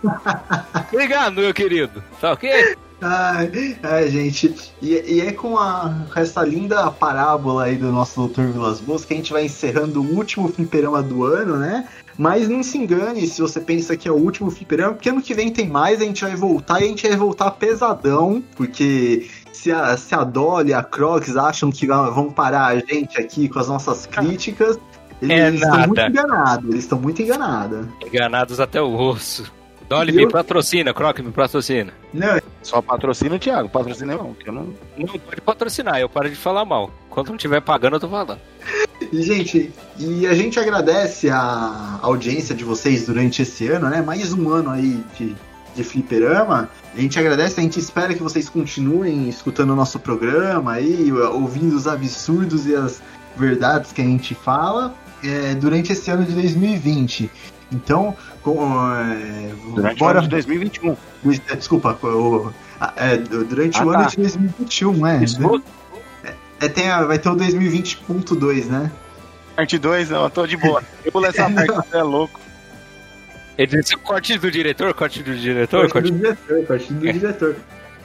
Obrigado, meu querido. Tá ok? Ai, ai, gente. E, e é com, a, com essa linda parábola aí do nosso Dr. Vilas Boas que a gente vai encerrando o último fliperama do ano, né? Mas não se engane se você pensa que é o último fliperama, porque ano que vem tem mais, a gente vai voltar e a gente vai voltar pesadão, porque se a, se a Dolly e a Crocs acham que vão parar a gente aqui com as nossas críticas, eles É estão nada. muito enganados, eles estão muito enganados. Enganados até o osso. Dolly, Eu- me patrocina, Croc, me patrocina. Não, Só patrocina o Thiago, patrocina não, que eu não. Não pode patrocinar, eu paro de falar mal. Quando não estiver pagando, eu tô falando. E, gente, e a gente agradece a audiência de vocês durante esse ano, né? Mais um ano aí de, de fliperama. A gente agradece, a gente espera que vocês continuem escutando o nosso programa aí, ouvindo os absurdos e as verdades que a gente fala é, durante esse ano de 2020. Então, com, é, Durante o bora, ano de 2021. é, Desculpa, o- é, durante Ah, o ano tá. de 2021, né? Desculpa. É, tem a- vai ter o 2020.2, né? Parte 2, eu tô de boa. Eu pulo essa parte, você é louco. Ele disse corte do diretor, corte do diretor, Corte corte... do diretor, corte do É. diretor.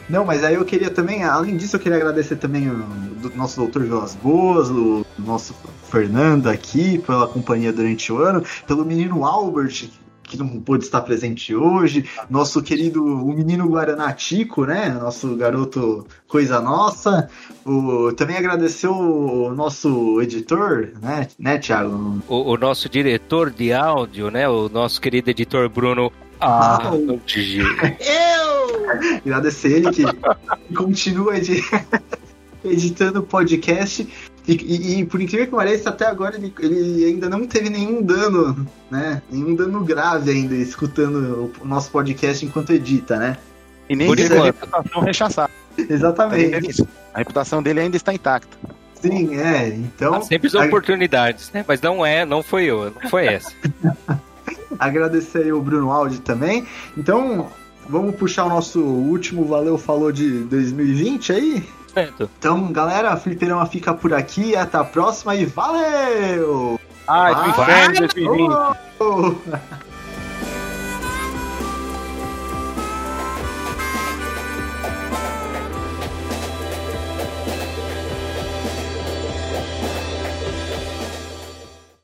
Não, mas aí eu queria também, além disso, eu queria agradecer também o do nosso doutor Vilas Boas, o nosso Fernando aqui, pela companhia durante o ano, pelo menino Albert, que não pôde estar presente hoje, nosso querido, o menino Guaranatico, né? Nosso garoto Coisa Nossa. O, também agradecer o nosso editor, né, né Thiago? O, o nosso diretor de áudio, né? O nosso querido editor Bruno. Ah, Ah, Eu! Agradecer ele que continua edi- editando podcast. E, e- e, por incrível que pareça, até agora ele, ele ainda não teve nenhum dano, né? Nenhum dano grave ainda escutando o, nosso podcast enquanto edita, né? E nem Por teve a enquanto. reputação rechaçada. Exatamente. A reputação dele ainda está intacta. Sim, é. Então, Há sempre as a- oportunidades, né? Mas não é, não foi eu, não foi essa. agradecer aí o Bruno Aldi também. Então, vamos puxar o nosso último Valeu Falou de 2020 aí? Certo. Então, galera, a Fliperama fica por aqui. Até a próxima e valeu! Ai, que inferno 2020. Oh!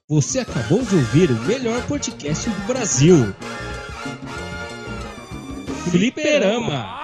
Você acabou de ouvir o melhor podcast do Brasil. Fliperama.